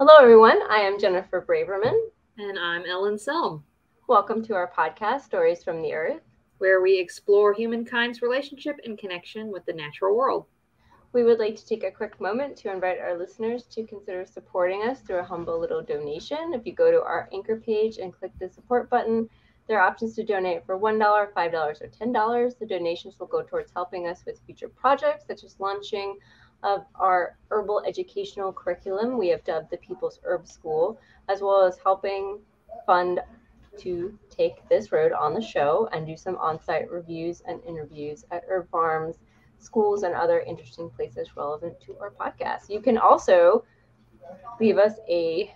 Hello, everyone. I am Jennifer Braverman. And I'm Ellen Selm. Welcome to our podcast, Stories from the Earth, where we explore humankind's relationship and connection with the natural world. We would like to take a quick moment to invite our listeners to consider supporting us through a humble little donation. If you go to our anchor page and click the support button, there are options to donate for $1, $5, or $10. The donations will go towards helping us with future projects, such as launching of our herbal educational curriculum we have dubbed the People's Herb School, as well as helping fund to take this road on the show and do some on site reviews and interviews at herb farms, schools, and other interesting places relevant to our podcast. You can also leave us a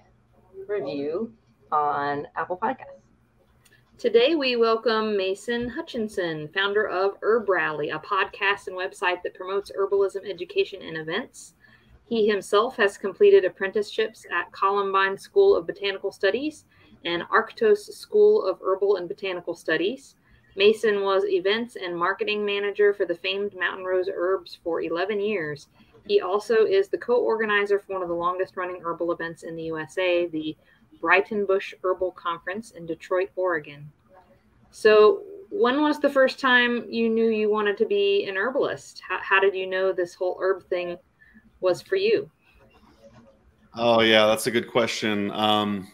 review on Apple Podcasts. Today, we welcome Mason Hutchison, founder of Herb Rally, a podcast and website that promotes herbalism education and events. He himself has completed apprenticeships at Columbine School of Botanical Studies and Arctos School of Herbal and Botanical Studies. Mason was events and marketing manager for the famed Mountain Rose Herbs for 11 years. He also is the co organizer for one of the longest running herbal events in the USA, the Breitenbush Herbal Conference in Detroit, Oregon. So, when was the first time you knew you wanted to be an herbalist? How, how did you know this whole herb thing was for you? Oh, yeah, that's a good question. Um,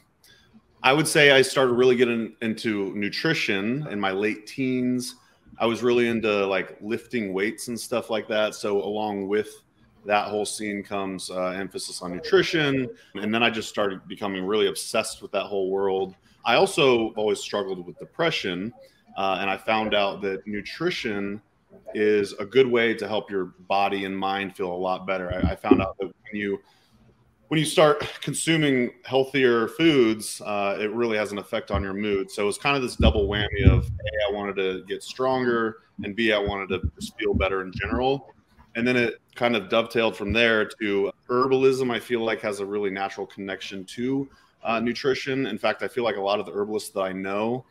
I would say I started really getting into nutrition in my late teens. I was really into like lifting weights and stuff like that. So, along with that whole scene comes uh, emphasis on nutrition. And then I just started becoming really obsessed with that whole world. I also always struggled with depression. Uh, and I found out that nutrition is a good way to help your body and mind feel a lot better. I, I found out that when you when you start consuming healthier foods, uh, it really has an effect on your mood. So it's kind of this double whammy of A, I wanted to get stronger, and B, I wanted to just feel better in general. And then it kind of dovetailed from there to herbalism. I feel like has a really natural connection to uh, nutrition. In fact, I feel like a lot of the herbalists that I know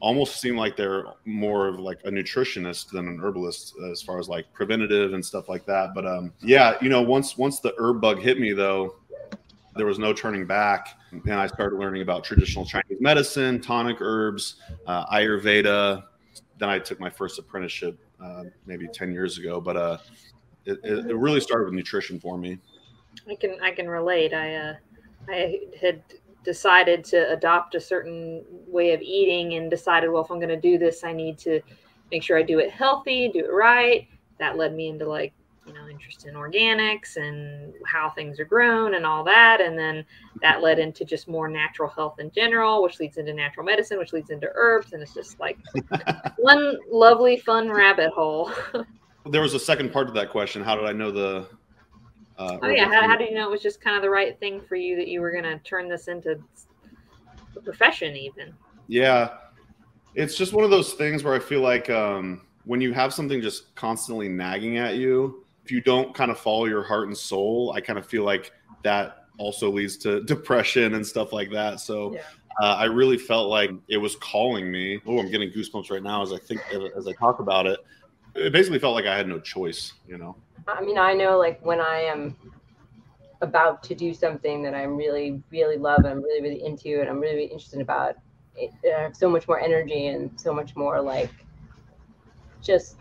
almost seem like they're more of like a nutritionist than an herbalist as far as like preventative and stuff like that. But um, yeah, you know, once once the herb bug hit me though, there was no turning back, and I started learning about traditional Chinese medicine, tonic herbs, uh, Ayurveda. Then I took my first apprenticeship uh, maybe ten years ago, but uh, it, it, really started with nutrition for me. I can I can relate. I uh, I had decided to adopt a certain way of eating and decided, well, if I'm going to do this, I need to make sure I do it healthy, do it right. That led me into like you know interest in organics and how things are grown and all that and then that led into just more natural health in general which leads into natural medicine which leads into herbs and it's just like one lovely fun rabbit hole there was a second part to that question. How did I know the? Uh, oh yeah, how, how did you know it was just kind of the right thing for you that you were going to turn this into a profession, even? Yeah, it's just one of those things where I feel like um, when you have something just constantly nagging at you, if you don't kind of follow your heart and soul, I kind of feel like that also leads to depression and stuff like that. So. Yeah. Uh, I really felt like it was calling me. Oh, I'm getting goosebumps right now as I think as I talk about it it basically felt like I had no choice, you know. I mean, I know like when I am about to do something that I'm really, really love, and I'm really, really into, and I'm really, really interested about, it, I have so much more energy and so much more like just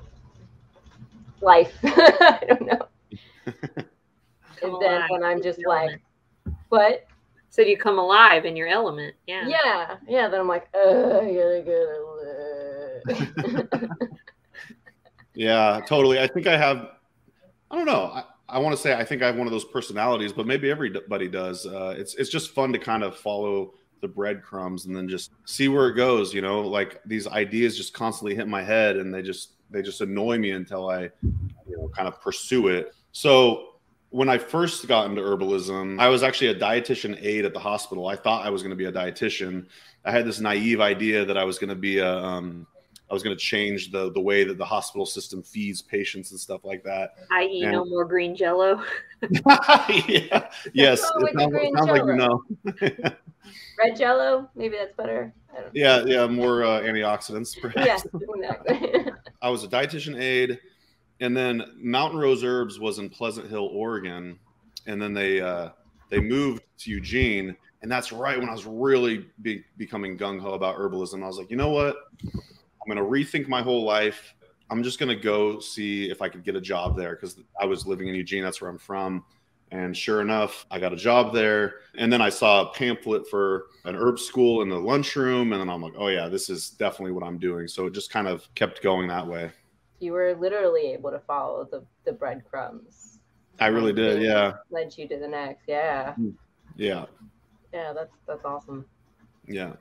life. I don't know. and then when I'm just like, what? So you come alive in your element. Yeah. Yeah. Yeah. Then I'm like, uh, I gotta go. Yeah, totally. I think I have. I don't know. I, I want to say I think I have one of those personalities, but maybe everybody does. Uh, it's it's just fun to kind of follow the breadcrumbs and then just see where it goes. You know, like these ideas just constantly hit my head, and they just they just annoy me until I, you know, kind of pursue it. So when I first got into herbalism, I was actually a dietitian aide at the hospital. I thought I was going to be a dietitian. I had this naive idea that I was going to be a um, I was going to change the the way that the hospital system feeds patients and stuff like that. I.e., no more green Jello. yeah. Yes. It sounds, it sounds like you know. Red Jello, maybe that's better. Yeah, yeah, more uh, antioxidants. Perhaps. Yeah, exactly. I was a dietitian aide, and then Mountain Rose Herbs was in Pleasant Hill, Oregon, and then they uh, they moved to Eugene, and that's right when I was really be, becoming gung ho about herbalism. I was like, you know what? I'm going to rethink my whole life. I'm just going to go see if I could get a job there because I was living in Eugene. That's where I'm from. And sure enough, I got a job there. And then I saw a pamphlet for an herb school in the lunchroom. And then I'm like, oh, yeah, this is definitely what I'm doing. So it just kind of kept going that way. You were literally able to follow the, the breadcrumbs. I really did. Yeah. Led you to the next. Yeah. Yeah. Yeah. That's, that's awesome. Yeah.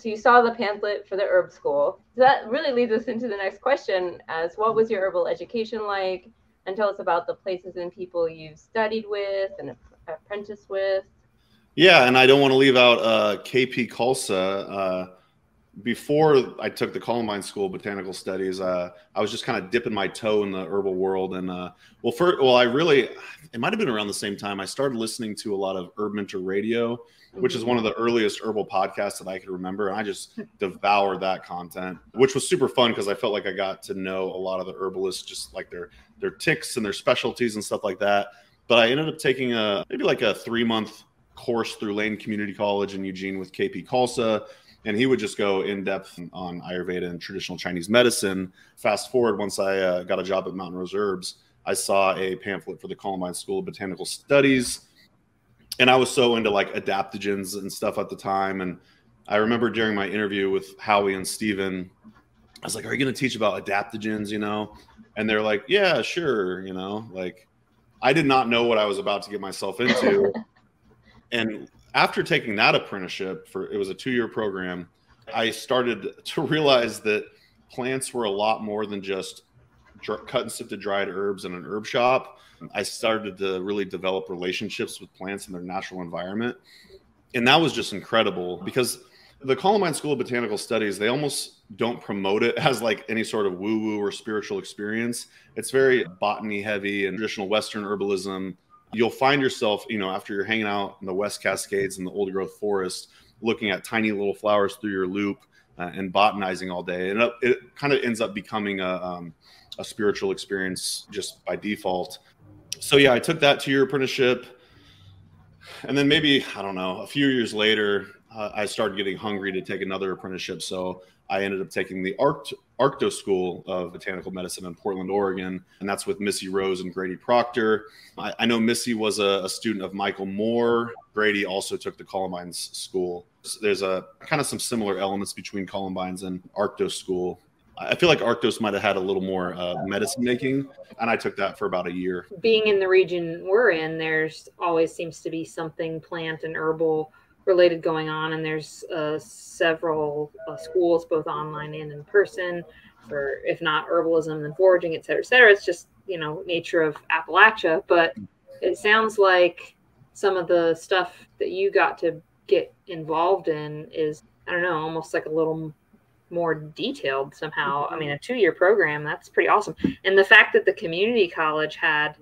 So you saw the pamphlet for the herb school. So that really leads us into the next question as what was your herbal education like? and tell us about the places and people you've studied with and apprenticed with. Yeah, and I don't want to leave out uh, KP Khalsa. Uh, before I took the Columbine School of Botanical Studies, uh, I was just kind of dipping my toe in the herbal world. And uh, well, for well, I really it might have been around the same time I started listening to a lot of Herb Mentor Radio, which is one of the earliest herbal podcasts that I could remember. And I just devoured that content, which was super fun because I felt like I got to know a lot of the herbalists, just like their their ticks and their specialties and stuff like that. But I ended up taking a maybe like a three month course through Lane Community College in Eugene with KP Khalsa. And he would just go in depth on Ayurveda and traditional Chinese medicine. Fast forward, once I uh, got a job at Mountain Rose Herbs, I saw a pamphlet for the Columbine School of Botanical Studies. And I was so into like adaptogens and stuff at the time. And I remember during my interview with Howie and Steven, I was like, Are you going to teach about adaptogens? You know? and they're like, "Yeah, sure," you know, like I did not know what I was about to get myself into. and after taking that apprenticeship for it was a 2-year program, I started to realize that plants were a lot more than just cut and sifted dried herbs in an herb shop. I started to really develop relationships with plants in their natural environment. And that was just incredible because the Columbine School of Botanical Studies, they almost don't promote it as like any sort of woo woo or spiritual experience. It's very botany heavy and traditional Western herbalism. You'll find yourself, you know, after you're hanging out in the West Cascades and the old growth forest, looking at tiny little flowers through your loupe uh, and botanizing all day. And it, it kind of ends up becoming a, um, a spiritual experience just by default. So, yeah, I took that to your apprenticeship. And then maybe, I don't know, a few years later, uh, I started getting hungry to take another apprenticeship. So I ended up taking the Arct- Arcto School of Botanical Medicine in Portland, Oregon, and that's with Missy Rohs and Grady Proctor. I, I know Missy was a, a, student of Michael Moore. Grady also took the Columbine's school. So there's a kind of some similar elements between Columbine's and Arctos School. I feel like Arctos might have had a little more uh, medicine making, and I took that for about a year. Being in the region we're in, there's always seems to be something plant and herbal related going on, and there's uh, several uh, schools, both online and in person, for if not herbalism, then foraging, et cetera, et cetera. It's just you know nature of Appalachia, but it sounds like some of the stuff that you got to get involved in is I don't know, almost like a little more detailed somehow. I mean, a two-year program that's pretty awesome, and the fact that the community college had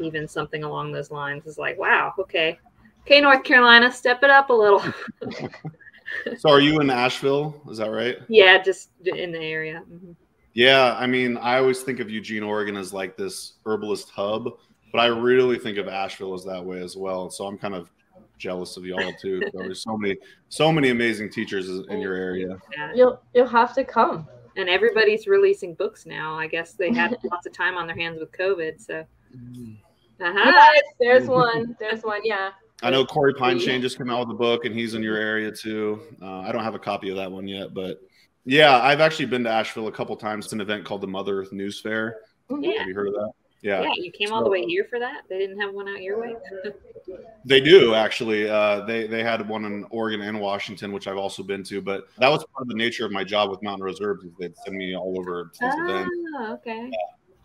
even something along those lines is like, wow, okay, Okay, North Carolina, step it up a little. so, are you in Asheville? Is that right? Yeah, just in the area. Mm-hmm. Yeah, I mean, I always think of Eugene, Oregon as like this herbalist hub, but I really think of Asheville as that way as well. So I'm kind of jealous of y'all too. There's so many, so many amazing teachers in your area. Yeah. You'll you'll have to come. And everybody's releasing books now. I guess they had lots of time on their hands with COVID. So, mm. uh-huh. yes, there's one. There's one. Yeah. I know Corey Pine Shane just came out with a book, and he's in your area too. Uh, I don't have a copy of that one yet, but yeah, I've actually been to Asheville a couple times. It's an event called the Mother Earth News Fair. Yeah. Have you heard of that? Yeah. Yeah, you came so, all the way here for that. They didn't have one out your way. they do actually. Uh, they they had one in Oregon and Washington, which I've also been to. But that was part of the nature of my job with Mountain Herbs. They'd send me all over oh, events. okay.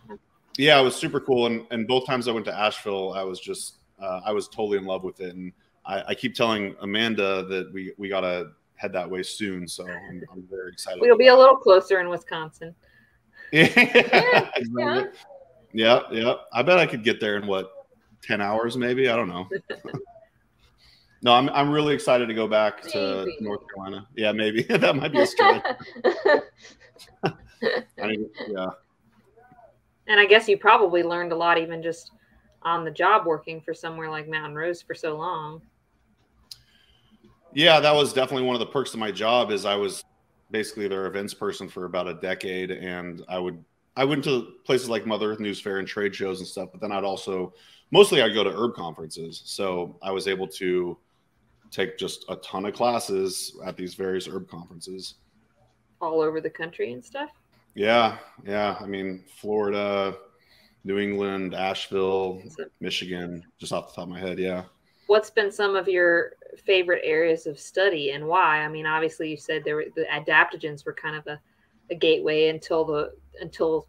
Yeah. yeah, it was super cool. And and both times I went to Asheville, I was just uh, I was totally in love with it, and I, I, keep telling Amanda that we we gotta head that way soon. So I'm, I'm very excited. We'll be a little closer in Wisconsin. yeah, yeah. yeah, yeah. I bet I could get there in what ten hours, maybe. I don't know. no, I'm I'm really excited to go back to maybe. North Carolina. Yeah, maybe that might be a stretch. yeah. And I guess you probably learned a lot, even just on the job working for somewhere like Mountain Rose for so long. Yeah, that was definitely one of the perks of my job is I was basically their events person for about a decade and I would I went to places like Mother Earth News Fair and trade shows and stuff, but then I'd also mostly I'd go to herb conferences. So I was able to take just a ton of classes at these various herb conferences all over the country and stuff. Yeah, yeah. I mean, Florida, New England, Asheville, Michigan, just off the top of my head. Yeah. What's been some of your favorite areas of study and why? I mean, obviously, you said there were the adaptogens were kind of a, a gateway until the until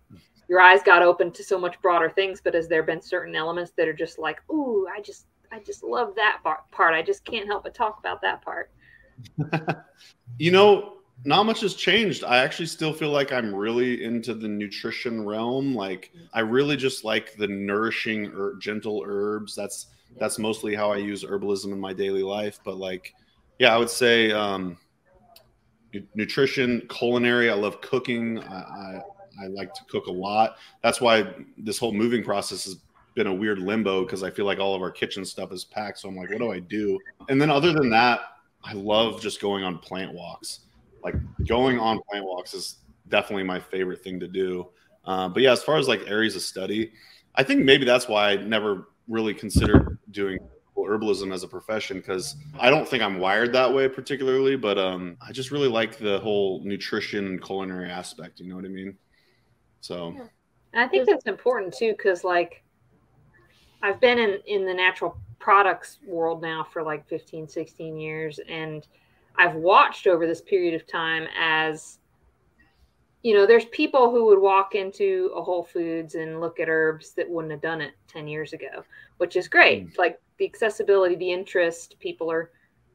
your eyes got open to so much broader things. But has there been certain elements that are just like, ooh, I just I just love that part. I just can't help but talk about that part. you know, not much has changed. I actually still feel like I'm really into the nutrition realm. Like I really just like the nourishing or gentle herbs. That's that's mostly how I use herbalism in my daily life. But like, yeah, I would say um, nutrition, culinary. I love cooking. I, I, I like to cook a lot. That's why this whole moving process has been a weird limbo because I feel like all of our kitchen stuff is packed. So I'm like, what do I do? And then other than that, I love just going on plant walks like going on plant walks is definitely my favorite thing to do. Uh, but yeah, as far as like areas of study, I think maybe that's why I never really considered doing herbalism as a profession because I don't think I'm wired that way particularly, but um, I just really like the whole nutrition and culinary aspect. You know what I mean? So, yeah. I think that's important too because like I've been in in the natural products world now for like 15, 16 years, and I've watched over this period of time as you know, there's people who would walk into a Whole Foods and look at herbs that wouldn't have done it 10 years ago, which is great. Mm. Like the accessibility, the interest, people are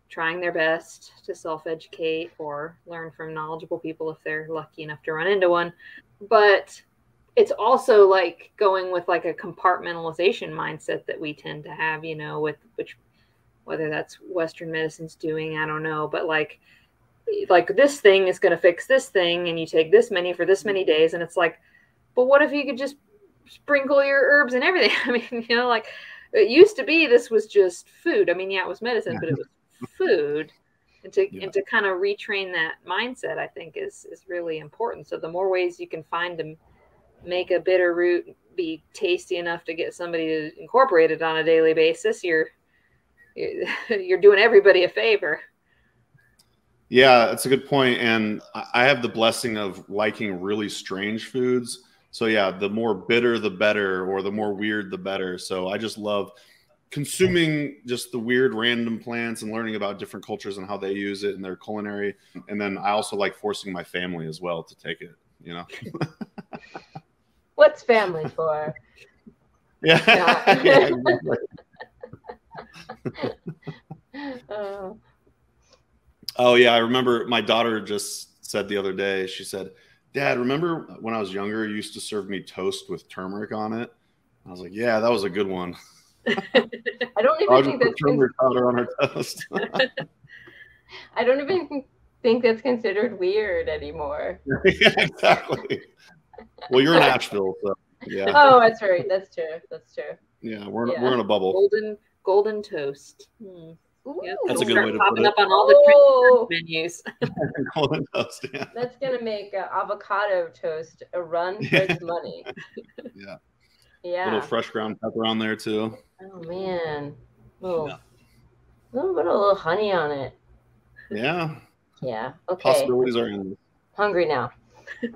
trying their best to self educate or learn from knowledgeable people if they're lucky enough to run into one. But it's also like going with like a compartmentalization mindset that we tend to have, you know, with which whether that's western medicine's doing i don't know but like like this thing is going to fix this thing and you take this many for this many mm-hmm. days and it's like but what if you could just sprinkle your herbs and everything? I mean you know like it used to be this was just food. I mean yeah it was medicine but it was food. And to yeah. and to kind of retrain that mindset i think is is really important. So the more ways you can find to make a bitter root be tasty enough to get somebody to incorporate it on a daily basis you're you're doing everybody a favor. Yeah, that's a good point. And I have the blessing of liking really strange foods. So yeah, the more bitter the better, or the more weird the better. So I just love consuming just the weird random plants and learning about different cultures and how they use it in their culinary. And then I also like forcing my family as well to take it, you know. What's family for? Yeah. yeah Oh yeah, I remember my daughter just said the other day. She said, "Dad, remember when I was younger, you used to serve me toast with turmeric on it?" I was like, "Yeah, that was a good one." I don't even think that's turmeric powder on her toast. I don't even think that's considered weird anymore. yeah, exactly. Well, you're in Asheville, so yeah. Oh, that's right. That's true. That's true. Yeah, we're yeah. we're in a bubble. Golden golden toast. Hmm. Yep. That's a good way to popping up on all the oh. menus. golden toast. Yeah. That's gonna make uh, avocado toast a run for its money. yeah. Yeah. A little fresh ground pepper on there too. Oh man. Little, yeah. little bit of little honey on it. Yeah. Yeah. Okay. Possibilities are in. Hungry now.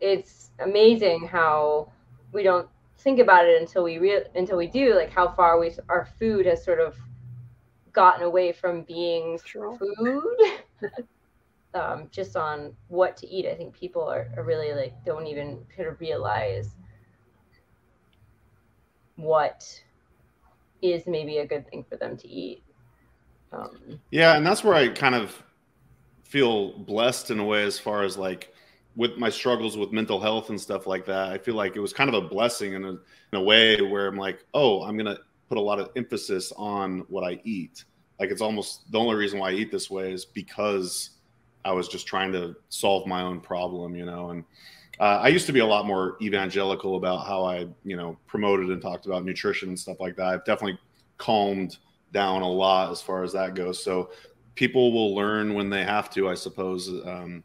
it's amazing how we don't think about it until we real until we do like how far we our food has sort of gotten away from being True. food um, just on what to eat i think people are, are really like don't even kind of realize what is maybe a good thing for them to eat um, yeah and that's where i kind of feel blessed in a way as far as like with my struggles with mental health and stuff like that, I feel like it was kind of a blessing in a, in a way where I'm like, oh, I'm to put a lot of emphasis on what I eat. Like it's almost the only reason why I eat this way is because I was just trying to solve my own problem, you know. And Uh, I used to be a lot more evangelical about how I, you know, promoted and talked about nutrition and stuff like that. I've definitely calmed down a lot as far as that goes. So people will learn when they have to, I suppose, um,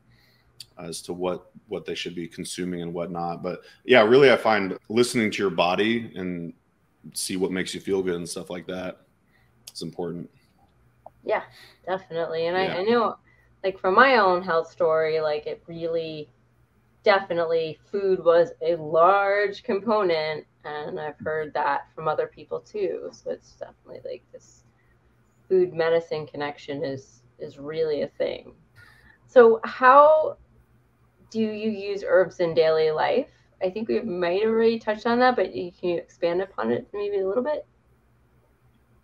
as to what what they should be consuming and whatnot. But yeah, really, I find listening to your body and see what makes you feel good and stuff like that is important. Yeah, definitely. And yeah. I, I know, like, from my own health story, like, it really definitely food was a large component. And I've heard that from other people too. So it's definitely like this food medicine connection is is really a thing. So how do you use herbs in daily life? I think we might have already touched on that, but you can you expand upon it maybe a little bit?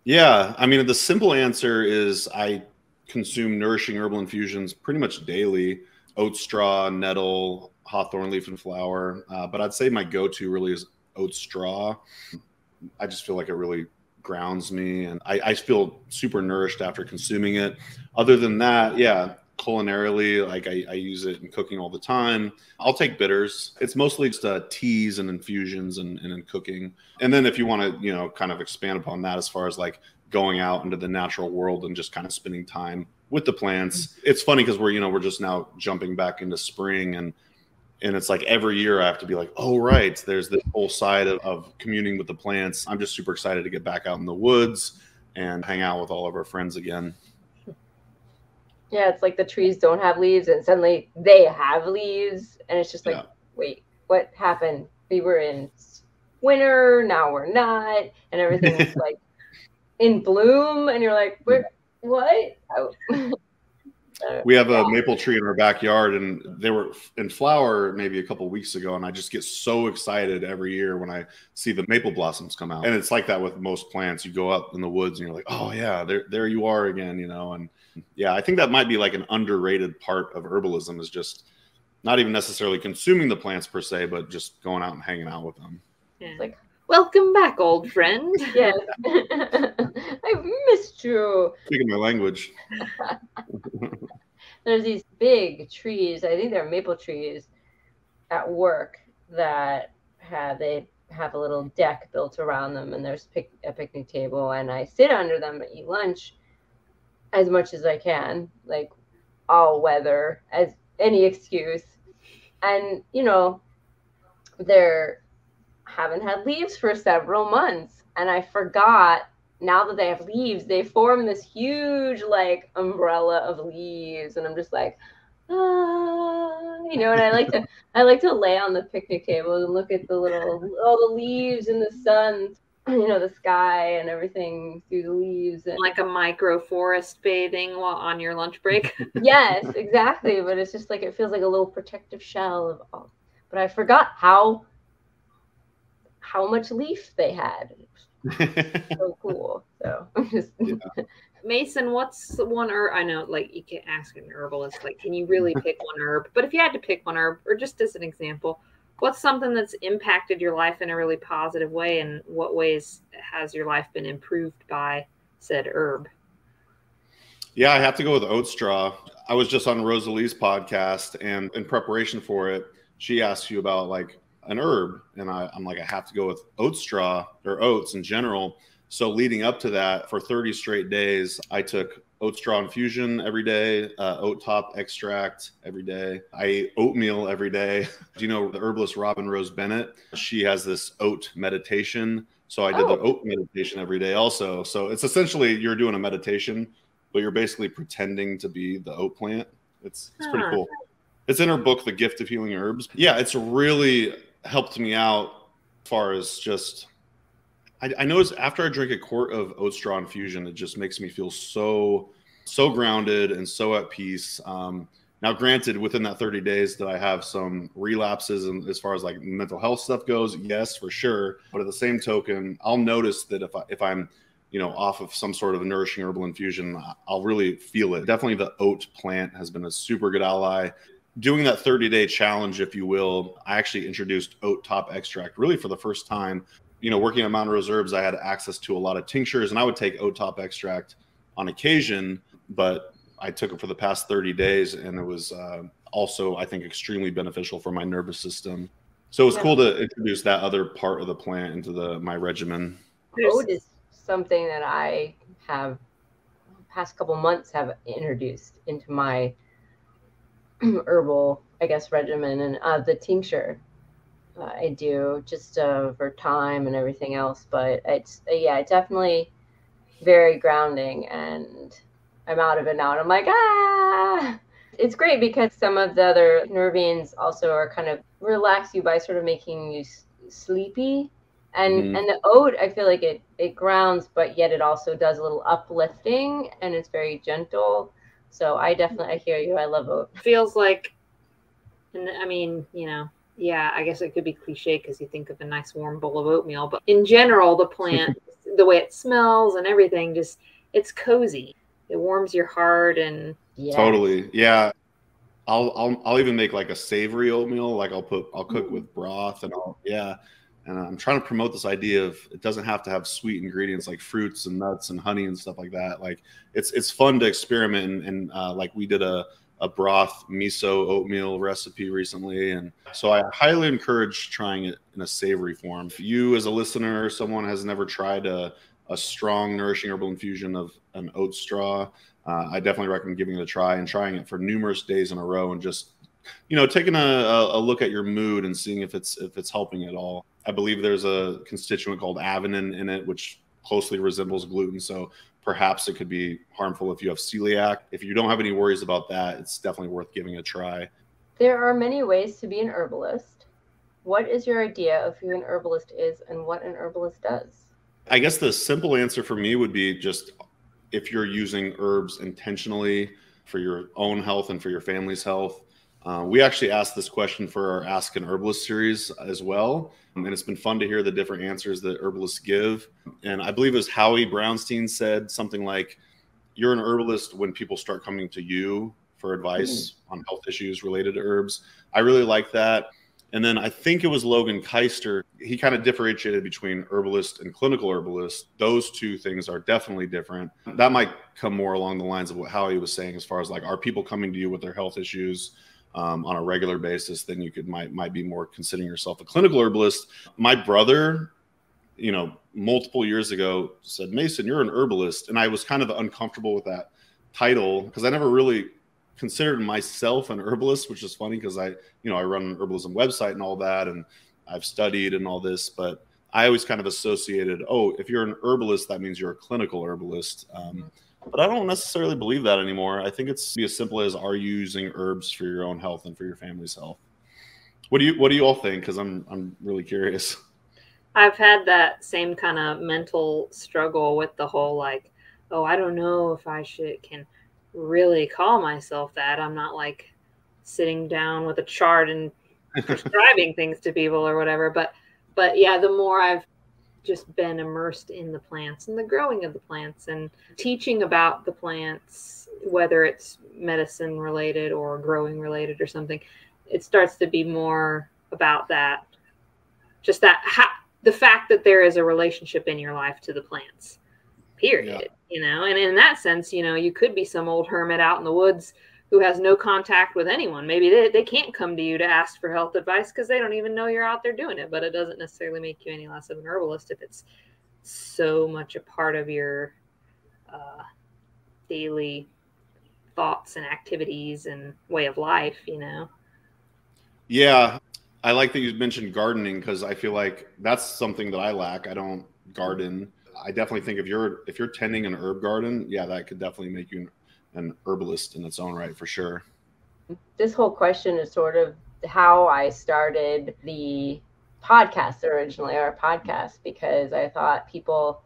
Yeah, I mean, the simple answer is I consume nourishing herbal infusions pretty much daily oat straw, nettle, hawthorn leaf, and flower. Uh, but I'd say my go to really is oat straw. I just feel like it really grounds me and I, I feel super nourished after consuming it. Other than that, yeah, culinarily like I, I, use it in cooking all the time. I'll take bitters. It's mostly just uh, teas and infusions and, and in cooking. And then if you want to you know kind of expand upon that as far as like going out into the natural world and just kind of spending time with the plants it's funny because we're you know we're just now jumping back into spring and and it's like every year i have to be like oh right there's this whole side of, of communing with the plants. I'm just super excited to get back out in the woods and hang out with all of our friends again yeah, it's like the trees don't have leaves and suddenly they have leaves. And it's just like, yeah. wait, what happened? We were in winter, now we're not. And everything's like in bloom. And you're like, what? Oh. Uh, we have a maple tree in our backyard and they were in flower maybe a couple weeks ago and i just get so excited every year when i see the maple blossoms come out and it's like that with most plants you go up in the woods and you're like oh yeah there, there you are again you know and yeah i think that might be like an underrated part of herbalism is just not even necessarily consuming the plants per se but just going out and hanging out with them. Yeah. like welcome back old friend. Yeah, i've missed you. Speaking my language. There's these big trees i think they're maple trees at work that have they have a little deck built around them and there's pic- a picnic table and i sit under them and eat lunch as much as I can, like all weather as any excuse. And, you know, they're haven't had leaves for several months. And I forgot now that they have leaves, they form this huge like umbrella of leaves. And I'm just like, ah, you know, and I like to I like to lay on the picnic table and look at the little all the leaves in the sun you know the sky and everything through the leaves and like a micro forest bathing while on your lunch break? Yes exactly but it's just like it feels like a little protective shell of all but i forgot how how much leaf they had. So cool so just yeah. mason what's one herb i know like you can't ask an herbalist like can you really pick one herb? But if you had to pick one herb or just as an example what's something that's impacted your life in a really positive way and what ways has your life been improved by said herb? Yeah i have to go with oat straw. I was just on Rosalee's podcast and in preparation for it she asked you about like an herb and I, i'm like i have to go with oat straw or oats in general. So leading up to that for 30 straight days i took oat straw infusion every day, uh, oat top extract every day. I eat oatmeal every day. Do you know the herbalist Robin Rose Bennett? She has this oat meditation. So I did oh. the oat meditation every day also. So it's essentially you're doing a meditation, but you're basically pretending to be the oat plant. It's, it's pretty cool. It's in her book, The Gift of Healing Herbs. Yeah, it's really helped me out as far as just I, I notice after I drink a quart of oat straw infusion, it just makes me feel so so grounded and so at peace. Um, now, granted, within that 30 days, that I have some relapses and as far as like mental health stuff goes? Yes, for sure. But at the same token, I'll notice that if I if I'm you know off of some sort of nourishing herbal infusion, I'll really feel it. Definitely, the oat plant has been a super good ally. Doing that 30 day challenge, if you will, I actually introduced oat top extract really for the first time you know, working at Mountain Rose Herbs, I had access to a lot of tinctures, and I would take oat top extract on occasion. But I took it for the past 30 days, and it was uh, also I think extremely beneficial for my nervous system. So it's Yeah. cool to introduce that other part of the plant into the my regimen. There's- Oat is something that I have past couple months have introduced into my herbal, I guess, regimen and uh, the tincture. Uh, I do just uh, for time and everything else, but it's uh, yeah, it's definitely very grounding, and I'm out of it now, and I'm like ah. It's great because some of the other nervines also are kind of relax you by sort of making you s- sleepy and Mhm. and the oat i feel like it it grounds but yet it also does a little uplifting and it's very gentle so i definitely i hear you i love oat feels like and i mean you know yeah i guess it could be cliche because you think of a nice warm bowl of oatmeal but in general the plant the way it smells and everything just it's cozy it warms your heart and yeah Totally. Yeah. I'll, I'll I'll even make like a savory oatmeal. Like I'll put I'll cook with broth and I'll yeah. And I'm trying to promote this idea of it doesn't have to have sweet ingredients like fruits and nuts and honey and stuff like that. Like it's it's fun to experiment and, and uh, like we did a a broth miso oatmeal recipe recently and so I highly encourage trying it in a savory form. If you as a listener someone has never tried a a strong nourishing herbal infusion of an oat straw uh, I definitely recommend giving it a try and trying it for numerous days in a row and just you know taking a, a, look at your mood and seeing if it's if it's helping at all. I believe there's a constituent called avenin in it, which closely resembles gluten. So perhaps it could be harmful if you have celiac. If you don't have any worries about that, it's definitely worth giving a try. there are many ways to be an herbalist what is your idea of who an herbalist is and what an herbalist does I guess the simple answer for me would be just if you're using herbs intentionally for your own health and for your family's health. Uh, we actually asked this question for our Ask an Herbalist series as well. And it's been fun to hear the different answers that herbalists give. And I believe it was Howie Brownstein said something like, You're an herbalist when people start coming to you for advice hmm. on health issues related to herbs. I really like that. And then I think it was Logan Keister. He kind of differentiated between herbalist and clinical herbalist. Those two things are definitely different. That might come more along the lines of what Howie was saying, as far as like, are people coming to you with their health issues um, on a regular basis? Then you could might might be more considering yourself a clinical herbalist. My brother, you know, multiple years ago said, Mason, you're an herbalist, and I was kind of uncomfortable with that title because I never really considered myself an herbalist, which is funny because I, you know, I run an herbalism website and all that, and I've studied and all this, but I always kind of associated, oh, if you're an herbalist, that means you're a clinical herbalist. Um, but I don't necessarily believe that anymore. I think it's be as simple as are you using herbs for your own health and for your family's health? What do you What do you all think? Because I'm I'm really curious. I've had that same kind of mental struggle with the whole like, oh, I don't know if I should can really call myself that. I'm not like sitting down with a chart and prescribing things to people or whatever. But but yeah, the more I've just been immersed in the plants and the growing of the plants and teaching about the plants, whether it's medicine related or growing related or something, it starts to be more about that. Just that ha- the fact that there is a relationship in your life to the plants. Period. You know, and in that sense, you know, you could be some old hermit out in the woods who has no contact with anyone. Maybe they, they can't come to you to ask for health advice because they don't even know you're out there doing it. But it doesn't necessarily make you any less of an herbalist if it's so much a part of your uh, daily thoughts and activities and way of life, you know? Yeah, I like that you mentioned gardening because I feel like that's something that I lack. I don't garden. I definitely think if you're if you're tending an herb garden, yeah, that could definitely make you an herbalist in its own right for sure. this whole question is sort of how I started the podcast originally, our podcast, because I thought people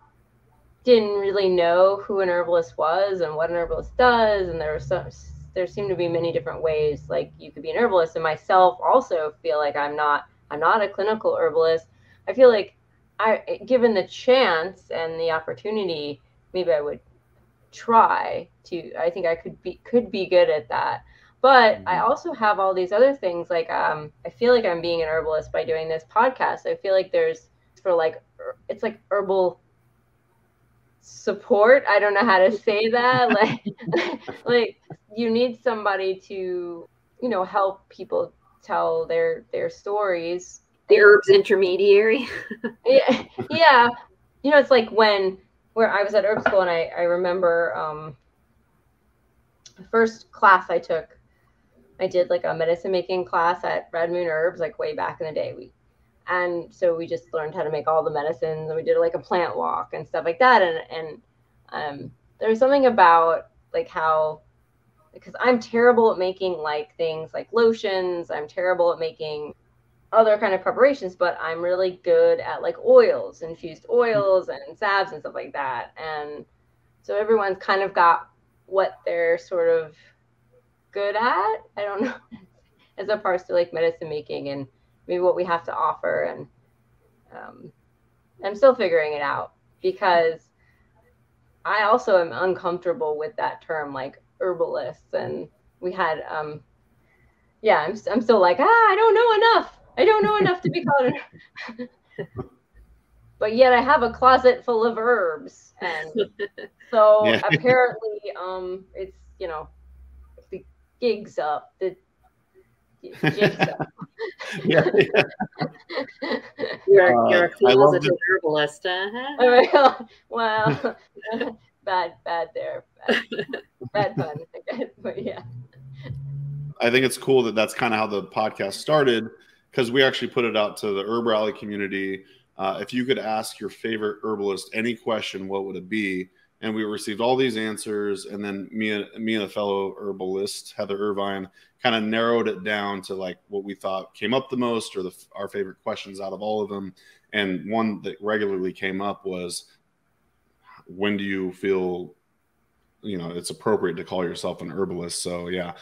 didn't really know who an herbalist was and what an herbalist does, and there was some there seemed to be many different ways like you could be an herbalist and myself also feel like I'm not I'm not a clinical herbalist. I feel like I given the chance and the opportunity, maybe I would try to I think I could be could be good at that. But I also have all these other things like um I feel like I'm being an herbalist by doing this podcast. I feel like there's for like er- it's like herbal support. I don't know how to say that. like like you need somebody to you know, help people tell their their stories. The herbs intermediary. yeah, yeah. You know, it's like when where I was at herb school and I I remember um, the first class I took, I did like a medicine making class at Red Moon Herbs, like way back in the day. We and so we just learned how to make all the medicines and we did like a plant walk and stuff like that and and um, there's something about like how because I'm terrible at making like things like lotions. I'm terrible at making other kind of preparations, but I'm really good at like oils, infused oils and salves and stuff like that. And so everyone's kind of got what they're sort of good at. I don't know, as opposed to like medicine making and maybe what we have to offer. And um, I'm still figuring it out because I also am uncomfortable with that term, like herbalists. And we had, um, yeah, I'm, I'm still like, ah, I don't know enough. I don't know enough to be called an but yet I have a closet full of herbs. And so yeah. apparently, um, it's, you know, the gig's up, the jig's up. yeah, yeah. You're, uh, you're a closeted herbalist, uh-huh. Oh well, bad, bad there. Bad, bad pun, but yeah. I think it's cool that that's kind of how the podcast started because we actually put it out to the Herb Rally community. Uh, if you could ask your favorite herbalist any question, what would it be? And we received all these answers, and then me and me and a fellow herbalist, Heather Irvine, kind of narrowed it down to like what we thought came up the most, or the, our favorite questions out of all of them. And one that regularly came up was, when do you feel, you know, it's appropriate to call yourself an herbalist? So yeah,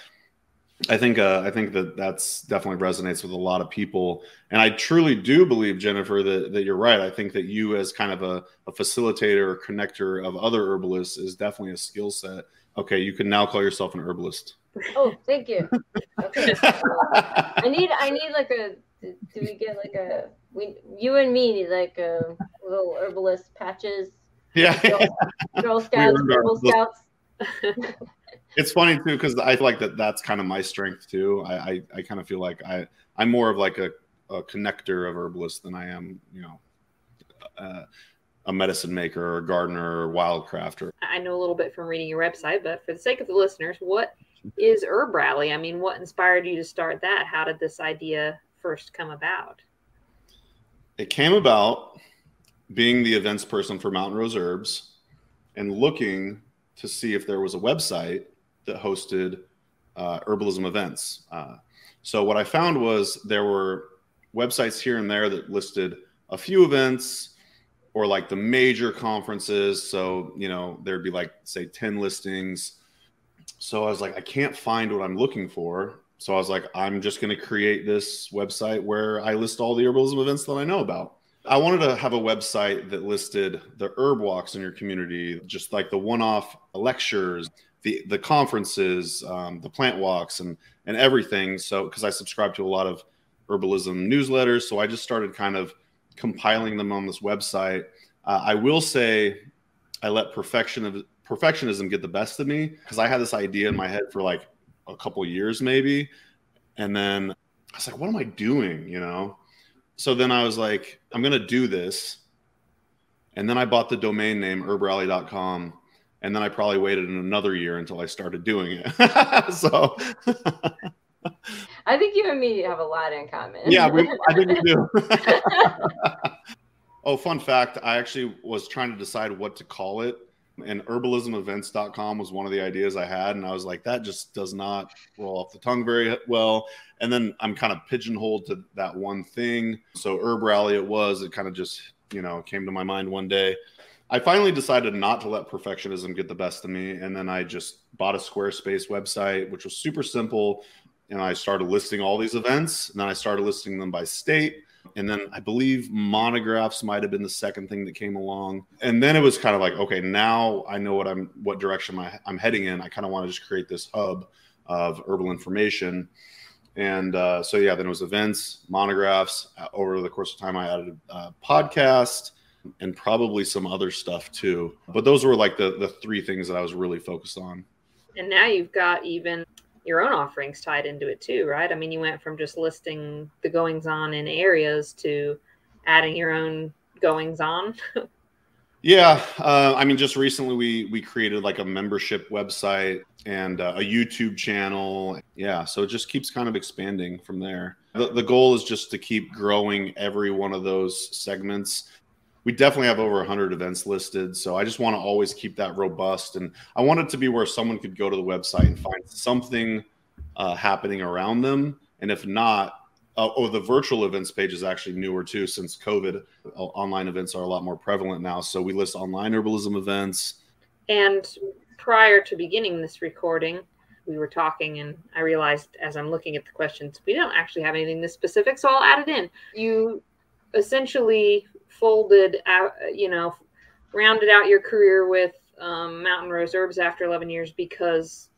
I think uh, I think that that's definitely resonates with a lot of people, and I truly do believe Jennifer that, that you're right. I think that you as kind of a, a facilitator or connector of other herbalists is definitely a skill set. Okay, you can now call yourself an herbalist. Oh, thank you. Okay, I need I need like a. Do we get like a we you and me need like a little herbalist patches? Yeah, Girl, Girl Scouts, Girl Scouts it's funny too because I feel like that that's kind of my strength too. I I, I kind of feel like I I'm more of like a, a connector of herbalists than I am, you know, uh, a medicine maker or a gardener or wildcrafter. I know a little bit from reading your website, but for the sake of the listeners, what is Herb Rally? I mean, what inspired you to start that? How did this idea first come about? It came about being the events person for Mountain Rose Herbs and looking to see if there was a website that hosted uh, herbalism events. Uh, so what I found was there were websites here and there that listed a few events or like the major conferences. So, you know, there'd be like, say, 10 listings. So I was like, I can't find what I'm looking for. So I was like, I'm just going to create this website where I list all the herbalism events that I know about. I wanted to have a website that listed the herb walks in your community, just like the one off lectures, the the conferences, um, the plant walks, and and everything. So because I subscribe to a lot of herbalism newsletters, so I just started kind of compiling them on this website. Uh, I will say, I let perfection of perfectionism get the best of me because I had this idea in my head for like a couple years maybe, and then I was like, what am I doing? You know. So then I was like, I'm gonna do this, and then I bought the domain name herbrally.com and then I probably waited another year until I started doing it. so I think you and me have a lot in common. yeah, we, I think we do. oh, fun fact I actually was trying to decide what to call it. And herbalismevents.com was one of the ideas I had. And I was like, that just does not roll off the tongue very well. And then I'm kind of pigeonholed to that one thing. So Herb Rally it was. It kind of just, you know, came to my mind one day. I finally decided not to let perfectionism get the best of me. And then I just bought a Squarespace website, which was super simple. And I started listing all these events. And then I started listing them by state. And then I believe monographs might have been the second thing that came along. And then it was kind of like, okay, now I know what I'm, what direction I, I'm heading in. I kind of want to just create this hub of herbal information. And uh, so, yeah, then it was events, monographs. Uh, over the course of time, I added a podcast and probably some other stuff too. But those were like the the three things that I was really focused on. And now you've got even your own offerings tied into it too, right? I mean, you went from just listing the goings on in areas to adding your own goings on. yeah, uh, I mean, just recently we we created like a membership website and uh, a YouTube channel. Yeah, so it just keeps kind of expanding from there. The, the goal is just to keep growing every one of those segments we definitely have over 100 events listed so i just want to always keep that robust and i want it to be where someone could go to the website and find something uh, happening around them and if not uh, oh the virtual events page is actually newer too since covid uh, online events are a lot more prevalent now so we list online herbalism events. And prior to beginning this recording we were talking and i realized as i'm looking at the questions we don't actually have anything this specific so i'll add it in. You essentially folded out, you know, rounded out your career with um, Mountain Rose Herbs after 11 years because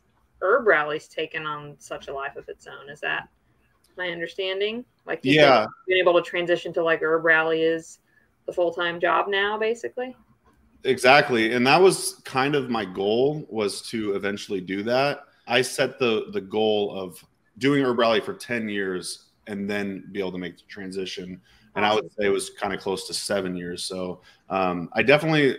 Herb Rally's taken on such a life of its own. Is that my understanding? Like, yeah, being able to transition to like Herb Rally is the full time job now, basically. Exactly, and that was kind of my goal was to eventually do that. I set the the goal of doing Herb Rally for 10 years and then be able to make the transition and I would say it was kind of close to seven years. So um, I definitely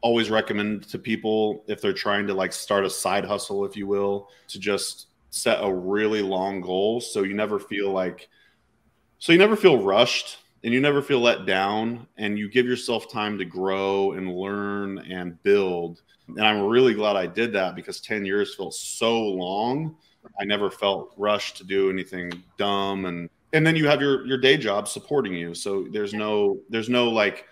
always recommend to people if they're trying to like start a side hustle, if you will, to just set a really long goal so you never feel like so you never feel rushed and you never feel let down and you give yourself time to grow and learn and build. And i'm really glad i did that because 10 years felt so long. I never felt rushed to do anything dumb and and then you have your your day job supporting you. So there's no there's no like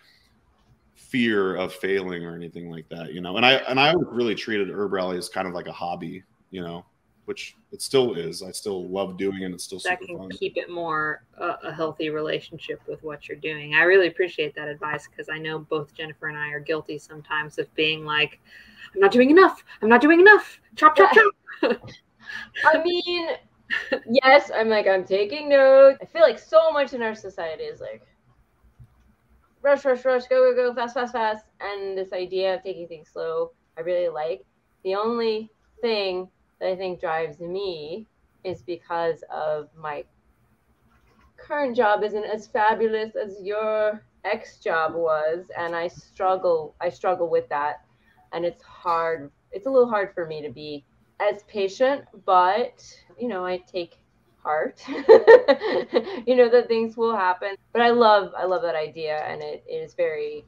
fear of failing or anything like that you know? And i and i really treated herb rally as kind of like a hobby you know which it still is. I still love doing it. It's still that can fun. keep it more uh, a healthy relationship with what you're doing. I really appreciate that advice because i know both jennifer and i are guilty sometimes of being like i'm not doing enough. I'm not doing enough. Chop chop chop. I mean yes, I'm like, I'm taking notes. I feel like so much in our society is like rush, rush, rush, go, go, go, fast, fast, fast. And this idea of taking things slow, I really like. The only thing that I think drives me is because of my current job isn't as fabulous as your ex job was. And I struggle, I struggle with that. And it's hard. It's a little hard for me to be as patient, but you know, I take heart. you know that things will happen. But I love I love that idea and it, it is very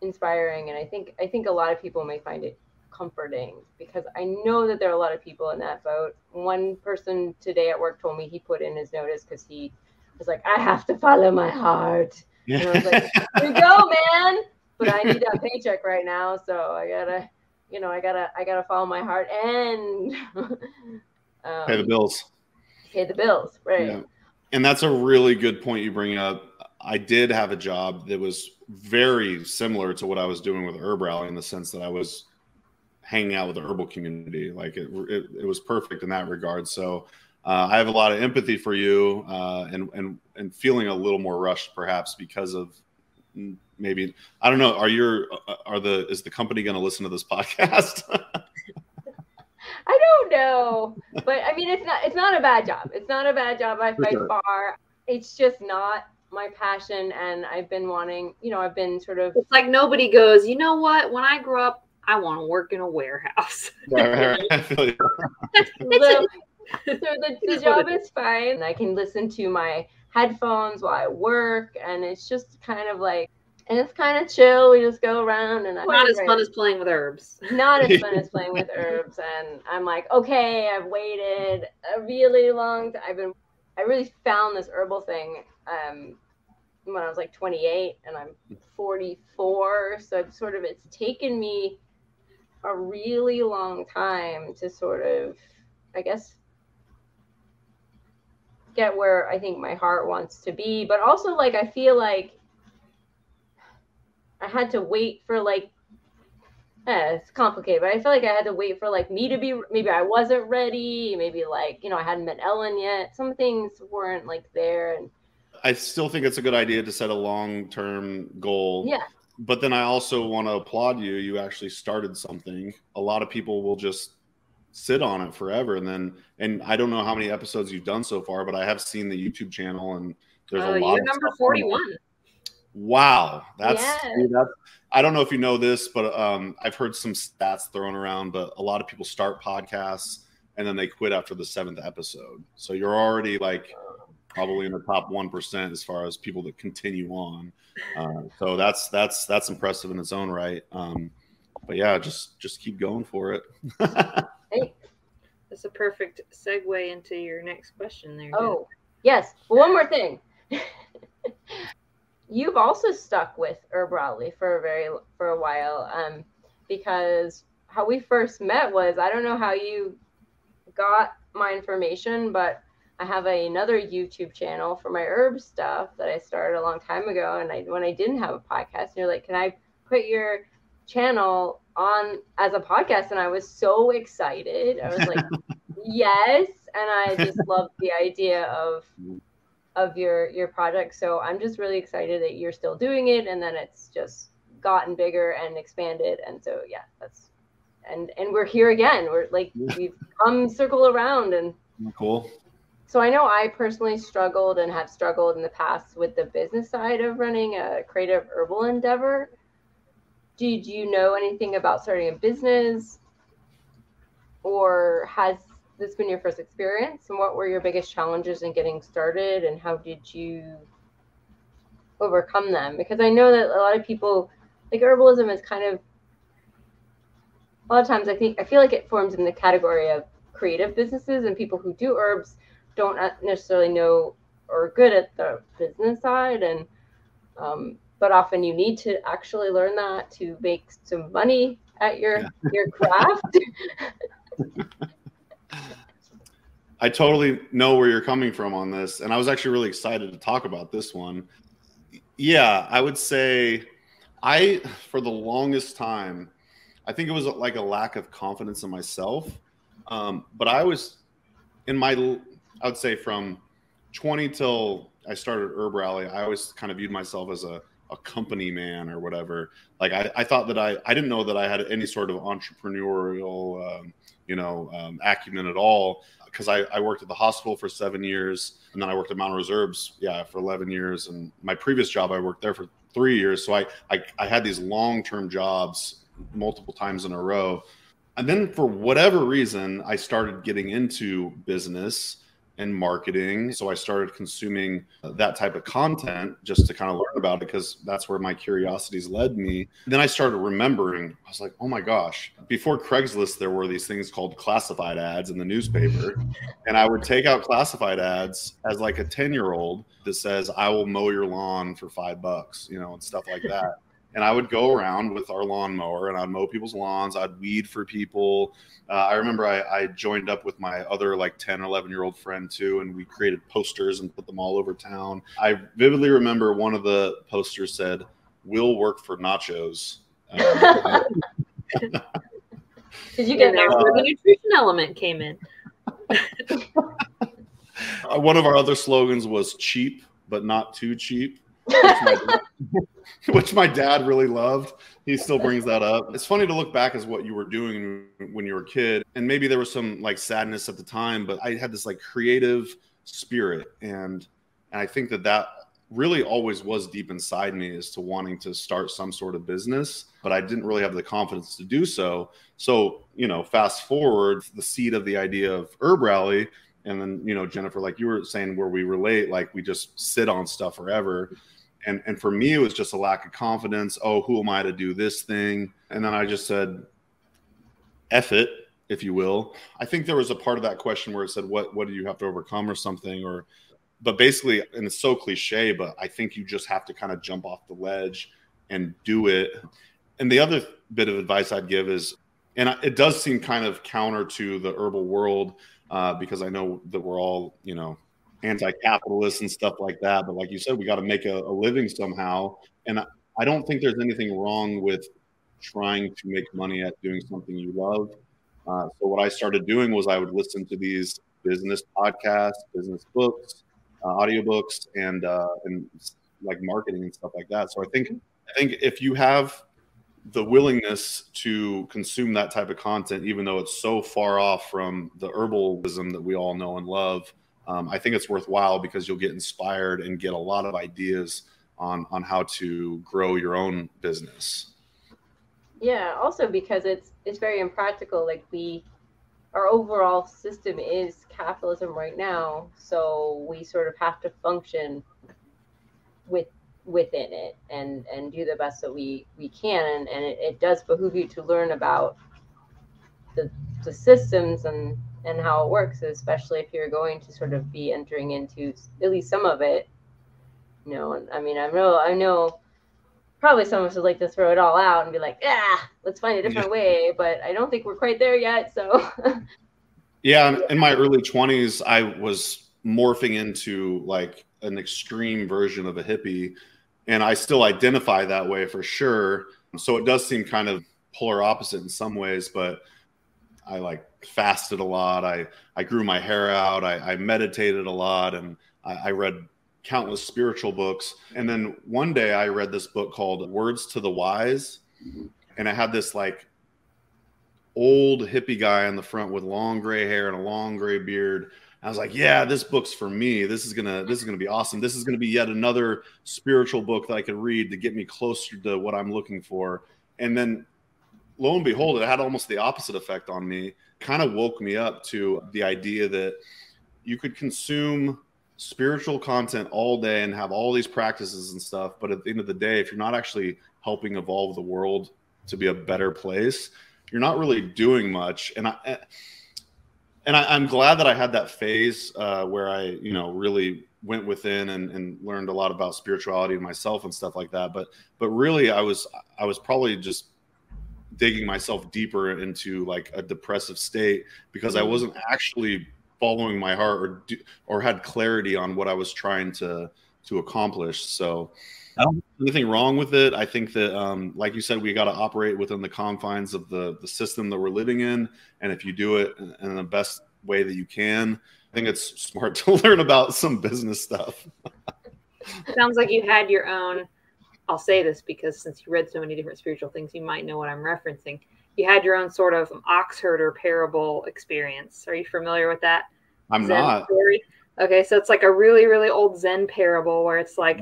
inspiring and I think I think a lot of people may find it comforting because I know that there are a lot of people in that boat. One person today at work told me he put in his notice because he was like, I have to follow my heart. Yeah. And I was like, you go, man. But I need that paycheck right now, so I gotta you know, I gotta I gotta follow my heart and um, pay the bills. Pay the bills, right? Yeah. And that's a really good point you bring up. I did have a job that was very similar to what I was doing with Herb Rally in the sense that I was hanging out with the herbal community. Like it, it, it was perfect in that regard. So uh, I have a lot of empathy for you uh, and and and feeling a little more rushed perhaps because of maybe I don't know. Are your uh, are the is the company going to listen to this podcast? I don't know, but I mean, it's not it's not a bad job. It's not a bad job by, by sure. far. It's just not my passion, and I've been wanting. You know, I've been sort of. It's like nobody goes. You know what? When I grow up, I want to work in a warehouse. Right, right, right. so, so the, the job is fine. I can listen to my headphones while I work, and it's just kind of like and it's kind of chill. We just go around and I'm not as fun as playing with herbs. Not as fun as playing with herbs. And I'm like, okay, I've waited a really long time. I've been, I really found this herbal thing um, when I was like 28, and I'm 44. So it's sort of it's taken me a really long time to sort of, I guess, get where I think my heart wants to be. But also, like, I feel like I had to wait for like eh, it's complicated, but I feel like I had to wait for like me to be maybe I wasn't ready, maybe like, you know, I hadn't met Ellen yet. Some things weren't like there and I still think it's a good idea to set a long-term goal. Yeah. But then I also want to applaud you. You actually started something. A lot of people will just sit on it forever. And then, and I don't know how many episodes you've done so far, but I have seen the YouTube channel and there's Oh, a lot. you're of number 41. There. Wow, that's, Yes. see, that's I don't know if you know this, but um, I've heard some stats thrown around. But a lot of people start podcasts and then they quit after the seventh episode. So you're already like probably in the top one percent as far as people that continue on. Uh, so that's that's that's impressive in its own right. Um, but yeah, just just keep going for it. Hey, That's a perfect segue into your next question there. Jen. Oh, yes. Well, one more thing. You've also stuck with Herb Rally for a very for a while, um, because how we first met was I don't know how you got my information, but I have a, another YouTube channel for my herb stuff that I started a long time ago, and I when I didn't have a podcast, and you're like, "Can I put your channel on as a podcast?" And I was so excited. I was like, "Yes!" And I just loved the idea of of your your project. So I'm just really excited that you're still doing it, and then it's just gotten bigger and expanded. And so yeah, that's and and we're here again. We're like we've come circle around and mm, cool. so I know I personally struggled and have struggled in the past with the business side of running a creative herbal endeavor. Did you know anything about starting a business? Or has this been your first experience? And what were your biggest challenges in getting started and how did you overcome them? Because I know that a lot of people like herbalism is kind of a lot of times I think I feel like it forms in the category of creative businesses and people who do herbs don't necessarily know or good at the business side and um, but often you need to actually learn that to make some money at your Yeah. your craft I totally know where you're coming from on this, and I was actually really excited to talk about this one. Yeah, I would say I, for the longest time, I think it was like a lack of confidence in myself. Um, but I was in my, I would say from 20 till I started Herb Rally, I always kind of viewed myself as a, a company man or whatever. Like I, I thought that I, I didn't know that I had any sort of entrepreneurial, um, you know, um, acumen at all because I, I worked at the hospital for seven years and then I worked at Mountain Rose Herbs, yeah, for 11 years. And my previous job, I worked there for three years. So I, I, I had these long-term jobs multiple times in a row. And then for whatever reason, I started getting into business and marketing. So I started consuming uh, that type of content just to kind of learn about it because that's where my curiosities led me. Then I started remembering, I was like, oh my gosh, before Craigslist, there were these things called classified ads in the newspaper. and I would take out classified ads as like a 10 year old that says, I will mow your lawn for five bucks, you know, and stuff like that. And I would go around with our lawnmower and I'd mow people's lawns. I'd weed for people. Uh, I remember I, I, joined up with my other like 10 or 11 year old friend too, and we created posters and put them all over town. I vividly remember one of the posters said, We'll work for nachos. Um, Did you get that? where the nutrition element came in. uh, one of our other slogans was cheap, but not too cheap. Which my, which my dad really loved. He still brings that up. It's funny to look back as what you were doing when you were a kid, and maybe there was some like sadness at the time, but I had this like creative spirit, and and I think that that really always was deep inside me as to wanting to start some sort of business, but I didn't really have the confidence to do so. So you know, fast forward the seed of the idea of Herb Rally and then you know jennifer like you were saying where we relate like we just sit on stuff forever and and for me it was just a lack of confidence. Oh who am i to do this thing? And then i just said F it if you will. I think there was a part of that question where it said what what do you have to overcome or something? Or but basically and it's so cliche but i think you just have to kind of jump off the ledge and do it. And the other bit of advice i'd give is and it does seem kind of counter to the herbal world uh, because I know that we're all, you know, anti-capitalist and stuff like that. But like you said, we got to make a, a, living somehow. And I, I, don't think there's anything wrong with trying to make money at doing something you love. Uh, so what I started doing was I would listen to these business podcasts, business books, uh, audiobooks, and uh, and like marketing and stuff like that. So I think I think if you have the willingness to consume that type of content, even though it's so far off from the herbalism that we all know and love, um, I think it's worthwhile because you'll get inspired and get a lot of ideas on on how to grow your own business. Yeah, also because it's it's very impractical. Like we, our overall system is capitalism right now, so we sort of have to function with within it and and do the best that we we can and, and it, it does behoove you to learn about the the systems and and how it works especially if you're going to sort of be entering into at least some of it. You know i mean i know i know probably some of us would like to throw it all out and be like yeah let's find a different way but i don't think we're quite there yet so. Yeah in my early 20s i was morphing into like an extreme version of a hippie and I still identify that way for sure. So it does seem kind of polar opposite in some ways, but I like fasted a lot. I I grew my hair out. I, I meditated a lot, and I, I read countless spiritual books. And then one day I read this book called Words to the Wise, and I had this like old hippie guy on the front with long gray hair and a long gray beard I was like, yeah, this book's for me. This is gonna this is gonna be awesome. This is gonna be yet another spiritual book that I could read to get me closer to what I'm looking for. And then lo and behold, it had almost the opposite effect on me. Kind of woke me up to the idea that you could consume spiritual content all day and have all these practices and stuff, but at the end of the day, if you're not actually helping evolve the world to be a better place, you're not really doing much. And I and I, am glad that I had that phase uh, where I, you know, really went within and, and learned a lot about spirituality and myself and stuff like that. But but really, I was I was probably just digging myself deeper into like a depressive state because I wasn't actually following my heart or or had clarity on what I was trying to to accomplish. So I don't anything wrong with it. I think that, um, like you said, we got to operate within the confines of the the system that we're living in, and if you do it in the best way that you can, I think it's smart to learn about some business stuff. Sounds like you had your own. I'll say this because since you read so many different spiritual things, you might know what I'm referencing. You had your own sort of ox herder parable experience. Are you familiar with that? I'm Zen not. Story? Okay, so it's like a really, really old Zen parable where it's like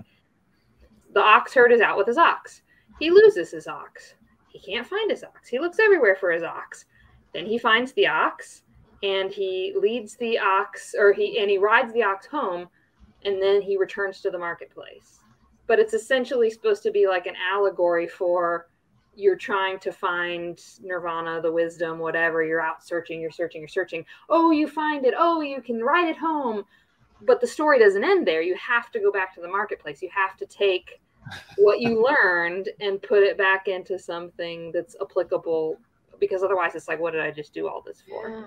the ox herd is out with his ox. He loses his ox. He can't find his ox. He looks everywhere for his ox. Then he finds the ox and he leads the ox or he and he rides the ox home and then he returns to the marketplace. But it's essentially supposed to be like an allegory for you're trying to find nirvana, the wisdom, whatever. You're out searching, you're searching, you're searching. Oh, you find it. Oh, you can ride it home. But the story doesn't end there. You have to go back to the marketplace. You have to take what you learned and put it back into something that's applicable because otherwise it's like what did i just do all this for yeah.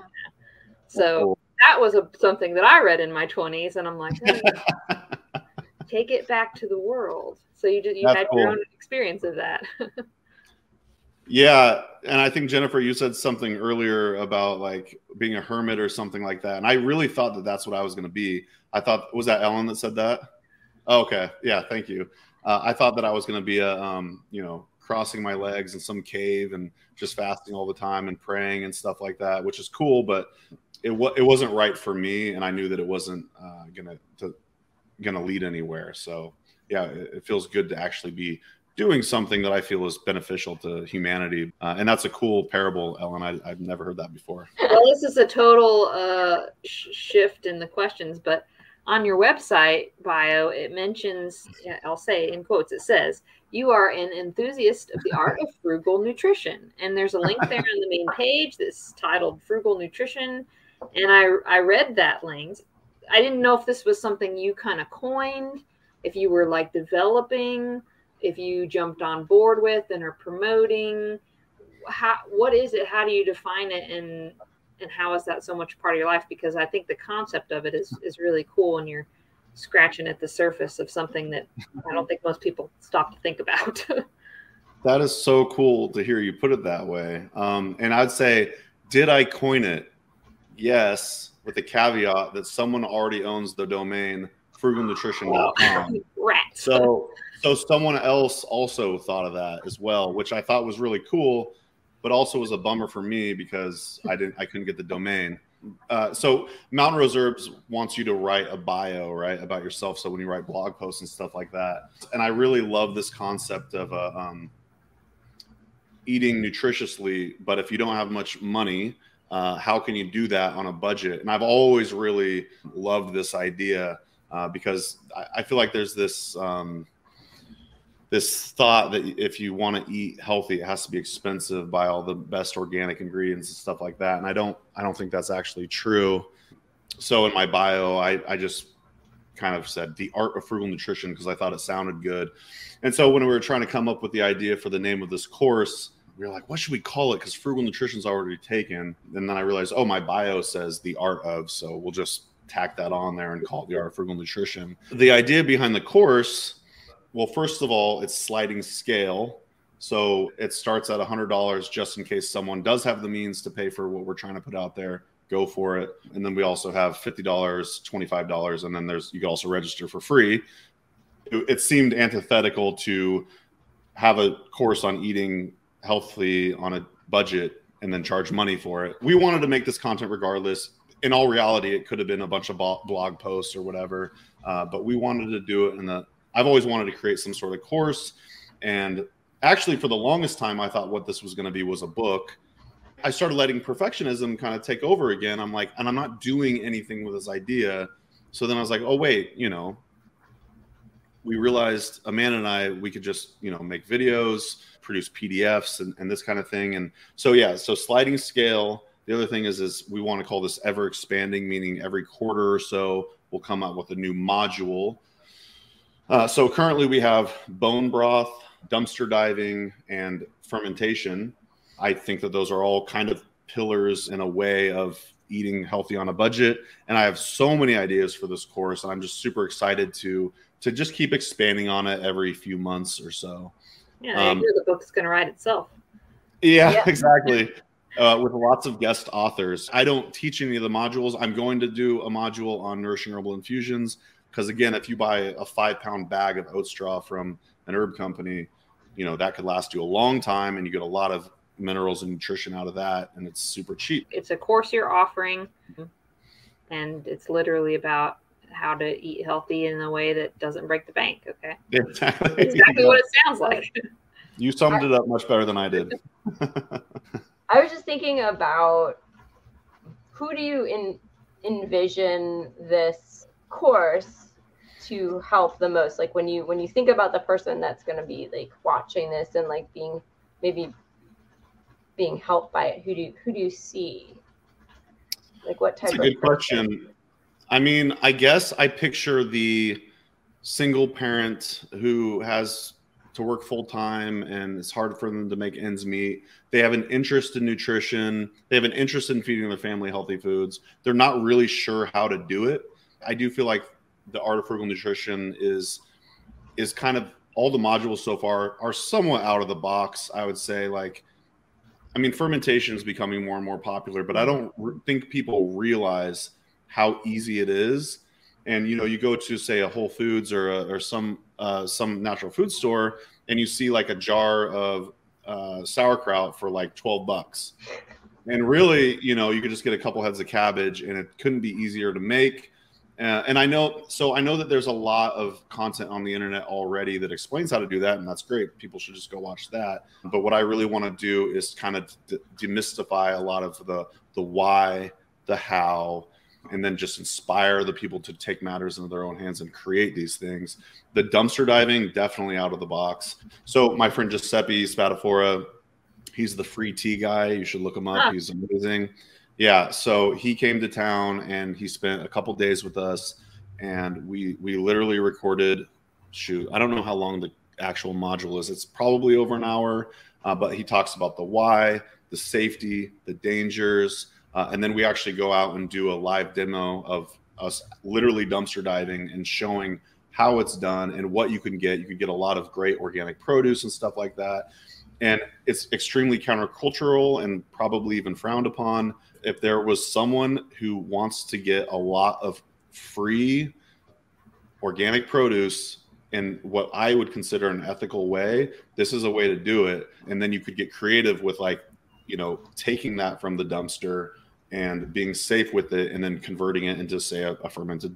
so that was a, something that i read in my 20s and i'm like hey, hmm. take it back to the world. So you did you that's had cool. your own experience of that. Yeah and i think jennifer you said something earlier about like being a hermit or something like that and i really thought that that's what i was going to be. I thought was that ellen that said that? Oh, okay. Yeah thank you. Uh, I thought that I was going to be a, um, you know, crossing my legs in some cave and just fasting all the time and praying and stuff like that, which is cool, but it w- it wasn't right for me, and I knew that it wasn't uh, gonna to, gonna lead anywhere. So yeah, it, it, feels good to actually be doing something that I feel is beneficial to humanity, uh, and that's a cool parable, Ellen. I, have never heard that before. Well, this is a total uh, sh- shift in the questions, but on your website bio, it mentions, I'll say in quotes, it says, you are an enthusiast of the art of frugal nutrition. And there's a link there on the main page that's titled Frugal Nutrition. And I, I read that link. I didn't know if this was something you kind of coined, if you were like developing, if you jumped on board with and are promoting. How, what is it? How do you define it? And and how is that so much part of your life because i think the concept of it is is really cool and you're scratching at the surface of something that i don't think most people stop to think about that is so cool to hear you put it that way um, and i'd say did i coin it yes with the caveat that someone already owns the domain frugalnutrition.com Rat. so so someone else also thought of that as well, which I thought was really cool, but also was a bummer for me because I didn't I couldn't get the domain. Uh, so Mountain Rose Herbs wants you to write a bio, right, about yourself. So when you write blog posts and stuff like that, and I really love this concept of uh, um, eating nutritiously. But if you don't have much money, uh, how can you do that on a budget? And I've always really loved this idea uh, because I, I, feel like there's this. Um, this thought that if you want to eat healthy, it has to be expensive, buy all the best organic ingredients and stuff like that. And I don't, I don't think that's actually true. So in my bio, I, I just kind of said the art of frugal nutrition because I thought it sounded good. And so when we were trying to come up with the idea for the name of this course, we were like, what should we call it? Because frugal nutrition's already taken. And then I realized, oh, my bio says the art of, so we'll just tack that on there and call it the art of frugal nutrition. The idea behind the course well, first of all, it's sliding scale. So it starts at $100 just in case someone does have the means to pay for what we're trying to put out there. Go for it. And then we also have $50, $25, and then there's you can also register for free. It, it seemed antithetical to have a course on eating healthy on a budget and then charge money for it. We wanted to make this content regardless. In all reality, it could have been a bunch of blog posts or whatever, uh, but we wanted to do it in the I've always wanted to create some sort of course. And actually, for the longest time, I thought what this was going to be was a book. I started letting perfectionism kind of take over again. I'm like, and I'm not doing anything with this idea. So then I was like, oh, wait, you know, we realized Amanda and I, we could just, you know, make videos, produce PDFs and, and this kind of thing. And so, yeah, so sliding scale. The other thing is, is we want to call this ever expanding, meaning every quarter or so we'll come out with a new module uh, so currently we have bone broth, dumpster diving, and fermentation. I think that those are all kind of pillars in a way of eating healthy on a budget. And I have so many ideas for this course, and I'm just super excited to to just keep expanding on it every few months or so. Yeah, um, the book's going to write itself. Yeah, yeah. exactly. Uh, with lots of guest authors. I don't teach any of the modules. I'm going to do a module on nourishing herbal infusions. Because again, if you buy a five pound bag of oat straw from an herb company, you know that could last you a long time, and you get a lot of minerals and nutrition out of that, and it's super cheap. It's a course you're offering, and it's literally about how to eat healthy in a way that doesn't break the bank. Okay, exactly, exactly what it sounds like. You summed it up much better than I did. I was just thinking about who do you in, envision this course to help the most like when you when you think about the person that's going to be like watching this and like being maybe being helped by it who do you, who do you see like what type that's a good question i mean i guess i picture the single parent who has to work full time and it's hard for them to make ends meet. They have an interest in nutrition. They have an interest in feeding their family healthy foods. They're not really sure how to do it. I do feel like the art of frugal nutrition is is kind of all the modules so far are somewhat out of the box. I would say like. I mean, fermentation is becoming more and more popular, but I don't think people realize how easy it is. And you know, you go to say a Whole Foods or a, or some uh, some natural food store, and you see like a jar of uh, sauerkraut for like twelve bucks. And really, you know, you could just get a couple heads of cabbage, and it couldn't be easier to make. Uh, and I know, so I know that there's a lot of content on the internet already that explains how to do that, and that's great. People should just go watch that. But what I really want to do is kind of d- demystify a lot of the the why, the how, and then just inspire the people to take matters into their own hands and create these things. The dumpster diving definitely out of the box. So my friend Giuseppe Spadafora, he's the free tea guy. You should look him up. He's amazing. Yeah, so he came to town and he spent a couple days with us, and we we literally recorded. Shoot, I don't know how long the actual module is. It's probably over an hour, uh, but he talks about the why, the safety, the dangers, uh, and then we actually go out and do a live demo of us literally dumpster diving and showing how it's done and what you can get. You can get a lot of great organic produce and stuff like that. And it's extremely countercultural and probably even frowned upon if there was someone who wants to get a lot of free organic produce in what I would consider an ethical way, this is a way to do it. And then you could get creative with like, you know, taking that from the dumpster and being safe with it and then converting it into say a, a fermented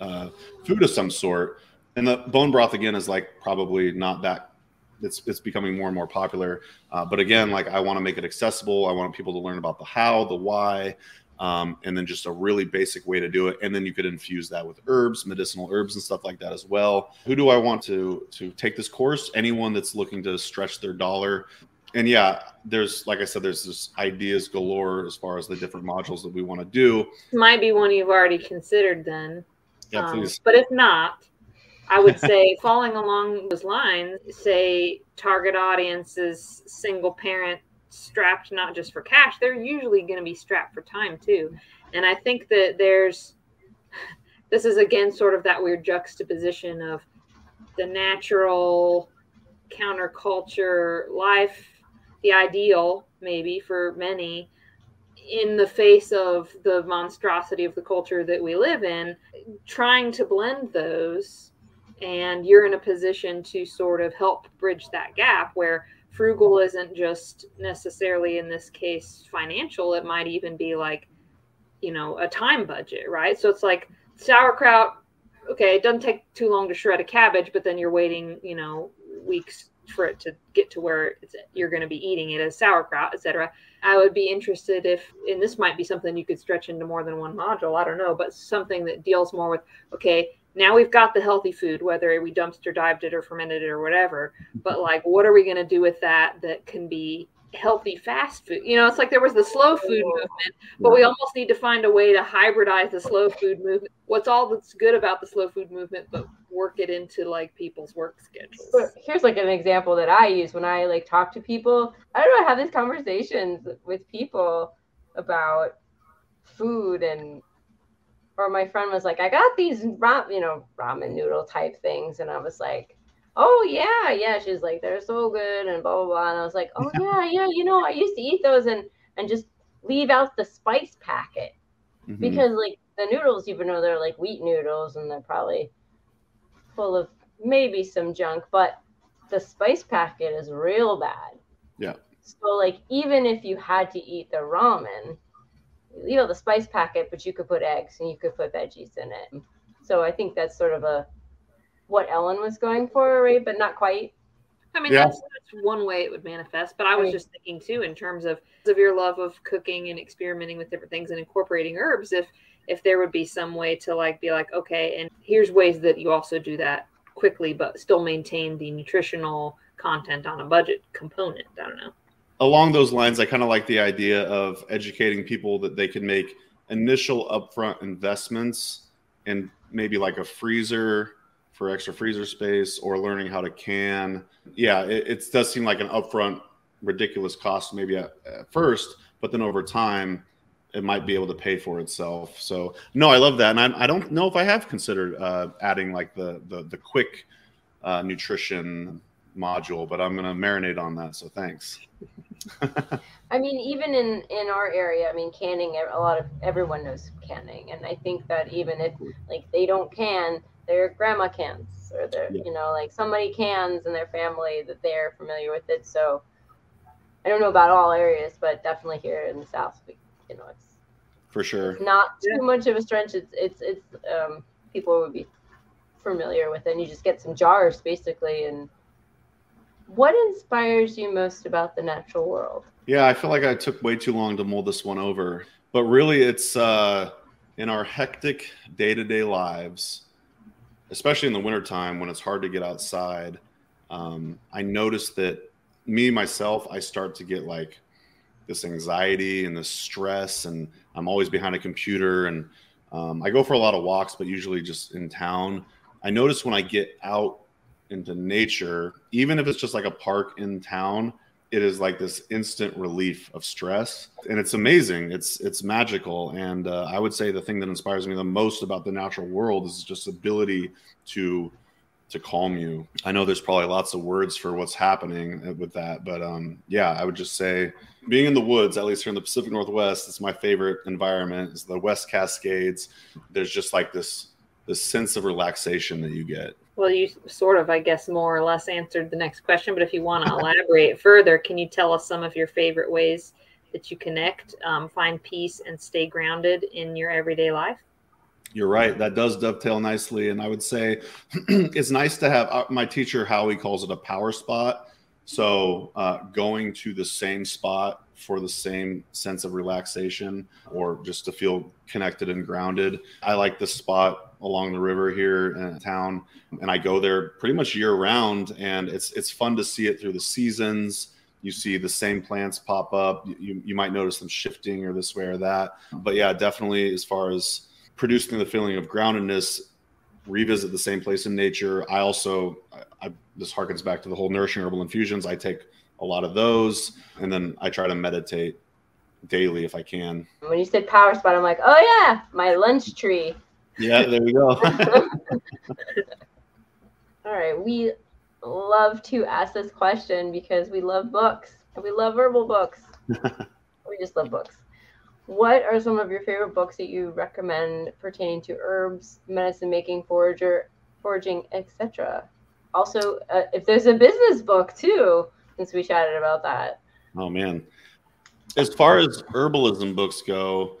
uh, food of some sort. And the bone broth again is like probably not that it's it's becoming more and more popular. Uh, but again, like I want to make it accessible. I want people to learn about the how, the why, um, and then just a really basic way to do it. And then you could infuse that with herbs, medicinal herbs, and stuff like that as well. Who do I want to to take this course? Anyone that's looking to stretch their dollar. And yeah, there's like I said, there's this ideas galore as far as the different modules that we want to do. Might be one you've already considered then. Yeah, Um, please. but if not, I would say following along those lines, say target audience is single parent strapped not just for cash, they're usually going to be strapped for time too. And I think that there's this is again sort of that weird juxtaposition of the natural counterculture life, the ideal maybe for many in the face of the monstrosity of the culture that we live in, trying to blend those. And you're in a position to sort of help bridge that gap where frugal isn't just necessarily in this case financial, it might even be like, you know, a time budget, right? So it's like sauerkraut, okay, it doesn't take too long to shred a cabbage, but then you're waiting, you know, weeks for it to get to where it's, you're going to be eating it as sauerkraut, etc. I would be interested if, and this might be something you could stretch into more than one module. I don't know, but something that deals more with okay, now we've got the healthy food, whether we dumpster dived it or fermented it or whatever. But mm-hmm. like, what are we going to do with that that can be healthy fast food? You know, it's like there was the slow food movement, but we almost need to find a way to hybridize the slow food movement. What's all that's good about the slow food movement, but work it into like people's work schedules. But here's like an example that I use when I like talk to people. I don't know, I have these conversations with people about food and or my friend was like, I got these ra- you know, ramen noodle type things and I was like, Oh yeah, yeah. She's like, they're so good and blah blah blah. And I was like, Oh yeah, yeah, you know, I used to eat those and and just leave out the spice packet Mhm. because like the noodles, even though they're like wheat noodles and they're probably full of maybe some junk, but the spice packet is real bad. Yeah. So like even if you had to eat the ramen, you know the spice packet, but you could put eggs and you could put veggies in it. So I think that's sort of a what Ellen was going for, right? But not quite. I mean, Yeah. that's, that's one way it would manifest. But I was Right. just thinking too, in terms of of your love of cooking and experimenting with different things and incorporating herbs. If if there would be some way to like be like, okay, and here's ways that you also do that quickly, but still maintain the nutritional content on a budget component. I don't know. along those lines, I kind of like the idea of educating people that they can make initial upfront investments in maybe like a freezer for extra freezer space or learning how to can. Yeah, it, it does seem like an upfront ridiculous cost maybe at, at first, but then over time, it might be able to pay for itself. So no, I love that, and I, I don't know if I have considered uh, adding like the the, the quick uh, nutrition module, but I'm gonna marinate on that. So thanks. I mean, even in in our area, I mean, canning. A lot of everyone knows canning, and I think that even if like they don't can, their grandma cans, or their Yeah. you know like somebody cans in their family that they're familiar with it. So I don't know about all areas, but definitely here in the south, we, you know, it's For sure. it's not too Yeah. much of a stretch. It's it's it's um people would be familiar with it. And you just get some jars basically. And what inspires you most about the natural world? Yeah, I feel like I took way too long to mold this one over. But really, it's uh, in our hectic day to day lives, especially in the wintertime when it's hard to get outside. Um, I noticed that me, myself, I start to get like this anxiety and this stress, and I'm always behind a computer. And um, I go for a lot of walks, but usually just in town. I notice when I get out into nature, even if it's just like a park in town, it is like this instant relief of stress and it's amazing it's it's magical and uh, i would say the thing that inspires me the most about the natural world is just ability to to calm you i know there's probably lots of words for what's happening with that but um yeah i would just say being in the woods at least here in the pacific northwest it's my favorite environment is the west cascades there's just like this this sense of relaxation that you get Well, you sort of, I guess, more or less answered the next question. But if you want to elaborate further, can you tell us some of your favorite ways that you connect, um, find peace, and stay grounded in your everyday life? You're right. That does dovetail nicely. And I would say it's nice to have uh, my teacher, Howie, calls it a power spot. So uh, going to the same spot for the same sense of relaxation or just to feel connected and grounded. I like this spot along the river here in town and I go there pretty much year round and it's it's fun to see it through the seasons. You see the same plants pop up. You, you might notice them shifting or this way or that. But yeah, definitely as far as producing the feeling of groundedness, revisit the same place in nature. I also, I, I, this harkens back to the whole nourishing herbal infusions. I take a lot of those, and then I try to meditate daily if I can. When you said power spot, I'm like, oh yeah, my lunch tree. Yeah, there we go. All right, we love to ask this question because we love books and we love herbal books. we just love books. What are some of your favorite books that you recommend pertaining to herbs, medicine making, forager, foraging, etc.? Also, uh, if there's a business book too, since we chatted about that. Oh man, as far as herbalism books go,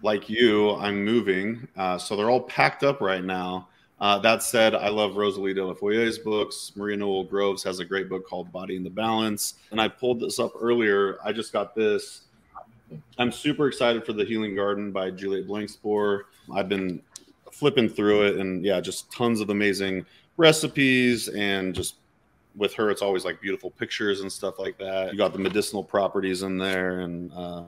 like you, I'm moving, uh, so they're all packed up right now. Uh, that said, I love Rosalee de la Forêt's books. Maria Noel Groves has a great book called Body into Balance. And I pulled this up earlier. I just got this. I'm super excited for The Healing Garden by Juliet Blankespoor. I've been flipping through it and yeah, just tons of amazing recipes and just with her, it's always like beautiful pictures and stuff like that. You got the medicinal properties in there, and uh,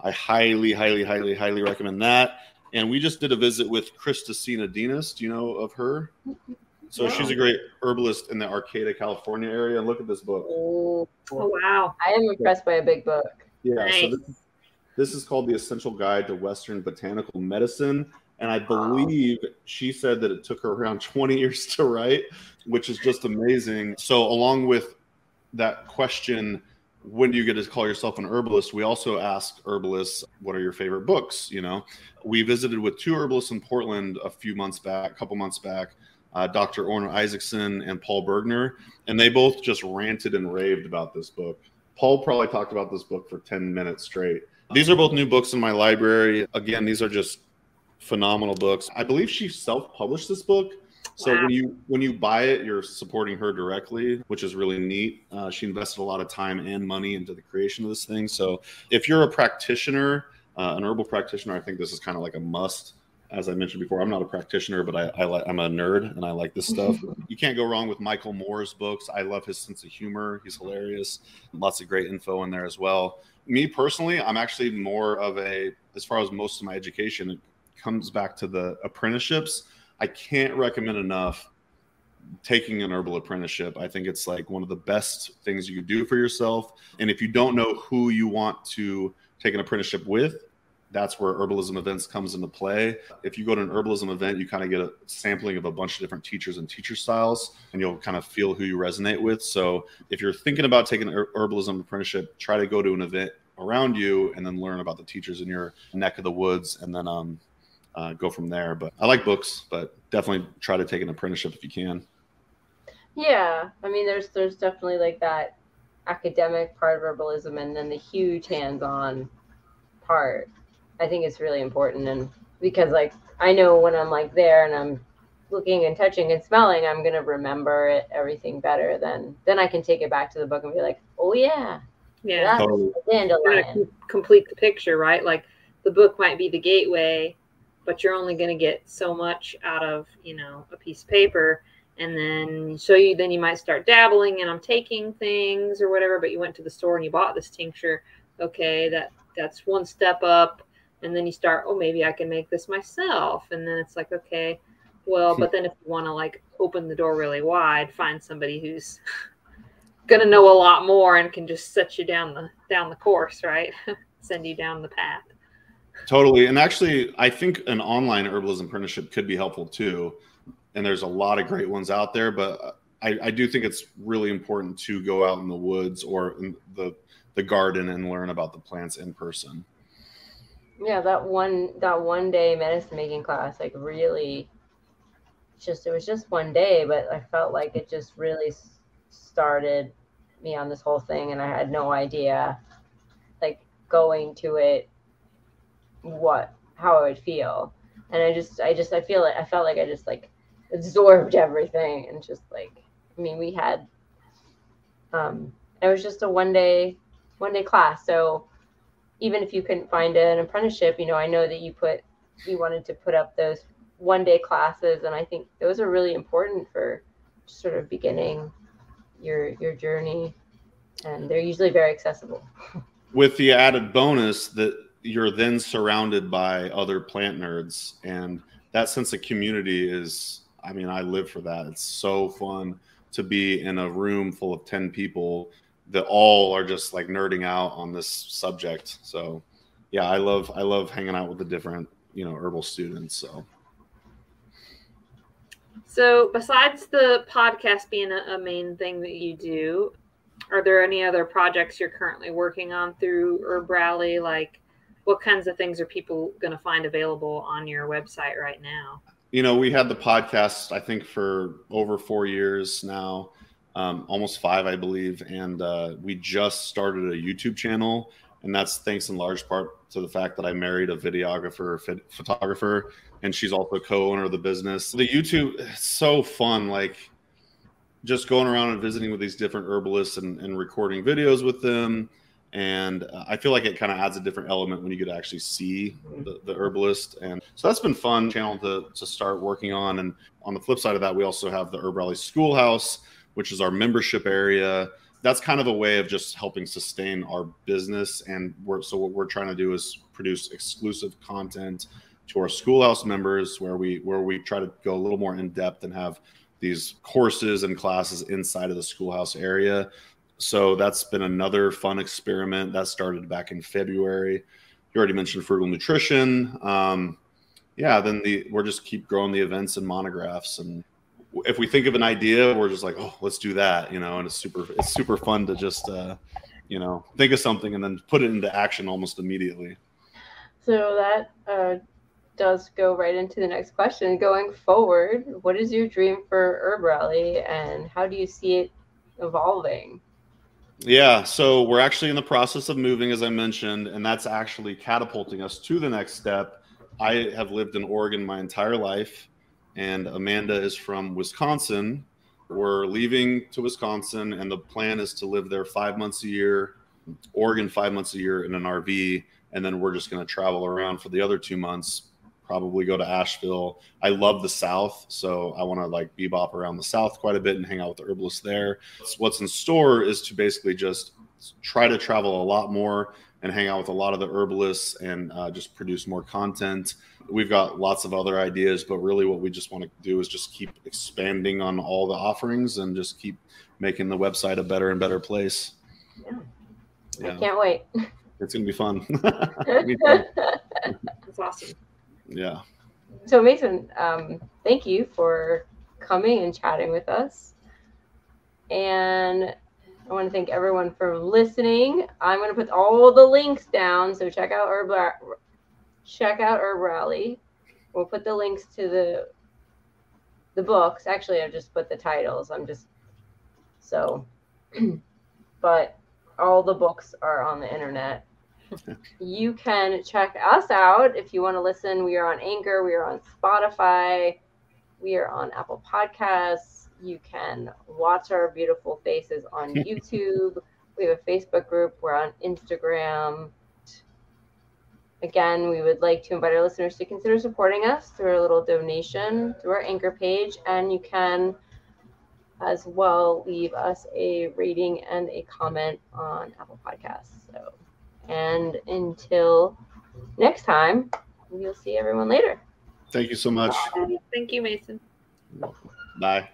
I highly, highly, highly, highly recommend that. And we just did a visit with Christa Sinadinos. Do you know of her? So wow. she's a great herbalist in the Arcata, California area. And look at this book. Oh, oh wow! I am impressed by a big book. Yeah. Nice. So this, this is called the Essential Guide to Western Botanical Medicine. And I believe wow. she said that it took her around 20 years to write, which is just amazing. So, along with that question, when do you get to call yourself an herbalist? We also asked herbalists, what are your favorite books? You know, we visited with two herbalists in Portland a few months back, a couple months back, uh, Dr. Orrin Isaacson and Paul Bergner, and they both just ranted and raved about this book. Paul probably talked about this book for 10 minutes straight. These are both new books in my library. Again, these are just phenomenal books. I believe she self-published this book. So wow. when you when you buy it, you're supporting her directly, which is really neat. Uh, she invested a lot of time and money into the creation of this thing. So if you're a practitioner, uh, an herbal practitioner, I think this is kind of like a must. As I mentioned before, I'm not a practitioner, but I, I like I'm a nerd and I like this stuff. you can't go wrong with Michael Moore's books. I love his sense of humor. He's hilarious. Lots of great info in there as well. Me personally, I'm actually more of a as far as most of my education it comes back to the apprenticeships. I can't recommend enough taking an herbal apprenticeship. I think it's like one of the best things you can do for yourself. And if you don't know who you want to take an apprenticeship with, that's where herbalism events comes into play. If you go to an herbalism event, you kind of get a sampling of a bunch of different teachers and teacher styles, and you'll kind of feel who you resonate with. So if you're thinking about taking an herbalism apprenticeship, try to go to an event around you and then learn about the teachers in your neck of the woods and then um, uh, go from there. But I like books, but definitely try to take an apprenticeship if you can. Yeah, I mean, there's there's definitely like that academic part of herbalism, and then the huge hands-on part. I think it's really important, and because like I know when I'm like there and I'm looking and touching and smelling, I'm gonna remember it everything better. Then then I can take it back to the book and be like, oh yeah, yeah, totally. dandelion. Complete the picture, right? Like the book might be the gateway but you're only going to get so much out of you know a piece of paper and then so you then you might start dabbling and i'm taking things or whatever but you went to the store and you bought this tincture okay that that's one step up and then you start oh maybe i can make this myself and then it's like okay well hmm. but then if you want to like open the door really wide find somebody who's gonna know a lot more and can just set you down the down the course right send you down the path Totally. And actually, I think an online herbalism apprenticeship could be helpful too. And there's a lot of great ones out there, but uh, I, I do think it's really important to go out in the woods or in the the garden and learn about the plants in person. Yeah, that one that one day medicine making class like really just it was just one day, but I felt like it just really started me on this whole thing, and I had no idea, like going to it, what how I would feel, and I just I just I feel like I felt like I just like absorbed everything and just like I mean we had um it was just a one day one day class so even if you couldn't find an apprenticeship you know I know that you put you wanted to put up those one day classes and I think those are really important for sort of beginning your your journey and they're usually very accessible with the added bonus that you're then surrounded by other plant nerds and that sense of community is I mean, I live for that. It's so fun to be in a room full of 10 people that all are just like nerding out on this subject. So, yeah, I love I love hanging out with the different, you know, herbal students, so so, besides the podcast being a, a, main thing that you do, are there any other projects you're currently working on through Herb Rally? Like, what kinds of things are people going to find available on your website right now? you know, we had the podcast, I think, for over four years now, um, almost five, I believe. And uh, we just started a YouTube channel. And that's thanks in large part to the fact that I married a videographer, photographer, and she's also co owner of the business. The YouTube, is so fun. Like, just going around and visiting with these different herbalists and, and recording videos with them and uh, I feel like it kind of adds a different element when you get to actually see the, the, herbalist. And so that's been fun channel to, to start working on. And on the flip side of that, we also have the Herb Rally Schoolhouse, which is our membership area. That's kind of a way of just helping sustain our business. And we're, so what we're trying to do is produce exclusive content to our schoolhouse members where we where we try to go a little more in depth and have these courses and classes inside of the schoolhouse area so that's been another fun experiment that started back in February. You already mentioned frugal nutrition. Um, yeah, then the we're just keep growing the events and monographs, and if we think of an idea, we're just like, oh, let's do that, you know. And it's super, it's super fun to just, uh, you know, think of something and then put it into action almost immediately. So that uh, does go right into the next question. Going forward, what is your dream for Herb Rally, and how do you see it evolving? Yeah, so we're actually in the process of moving, as I mentioned, and that's actually catapulting us to the next step. I have lived in Oregon my entire life, and Amanda is from Wisconsin. We're leaving to Wisconsin, and the plan is to live there five months a year, Oregon five months a year in an RV, and then we're just going to travel around for the other two months probably go to Asheville. I love the South, so I want to like bebop around the South quite a bit and hang out with the herbalists there. What's in store is to basically just try to travel a lot more and hang out with a lot of the herbalists and uh, just produce more content. We've got lots of other ideas, but really what we just want to do is just keep expanding on all the offerings and just keep making the website a better and better place. Yeah. yeah. I can't wait. It's going to be fun. That's awesome. Yeah. So Mason, um, thank you for coming and chatting with us. And I want to thank everyone for listening. I'm going to put all the links down, so check out Herb check out Herb Rally. We'll put the links to the the books. Actually, I've just put the titles. I'm just so, but all the books are on the internet you can check us out if you want to listen. We are on Anchor, we are on Spotify, we are on Apple Podcasts. You can watch our beautiful faces on YouTube. we have a Facebook group, we're on Instagram. Again, we would like to invite our listeners to consider supporting us through a little donation through our Anchor page, and you can as well leave us a rating and a comment on Apple Podcasts. So and until next time, we'll see everyone later. Thank you so much. Thank you, Mason. Bye.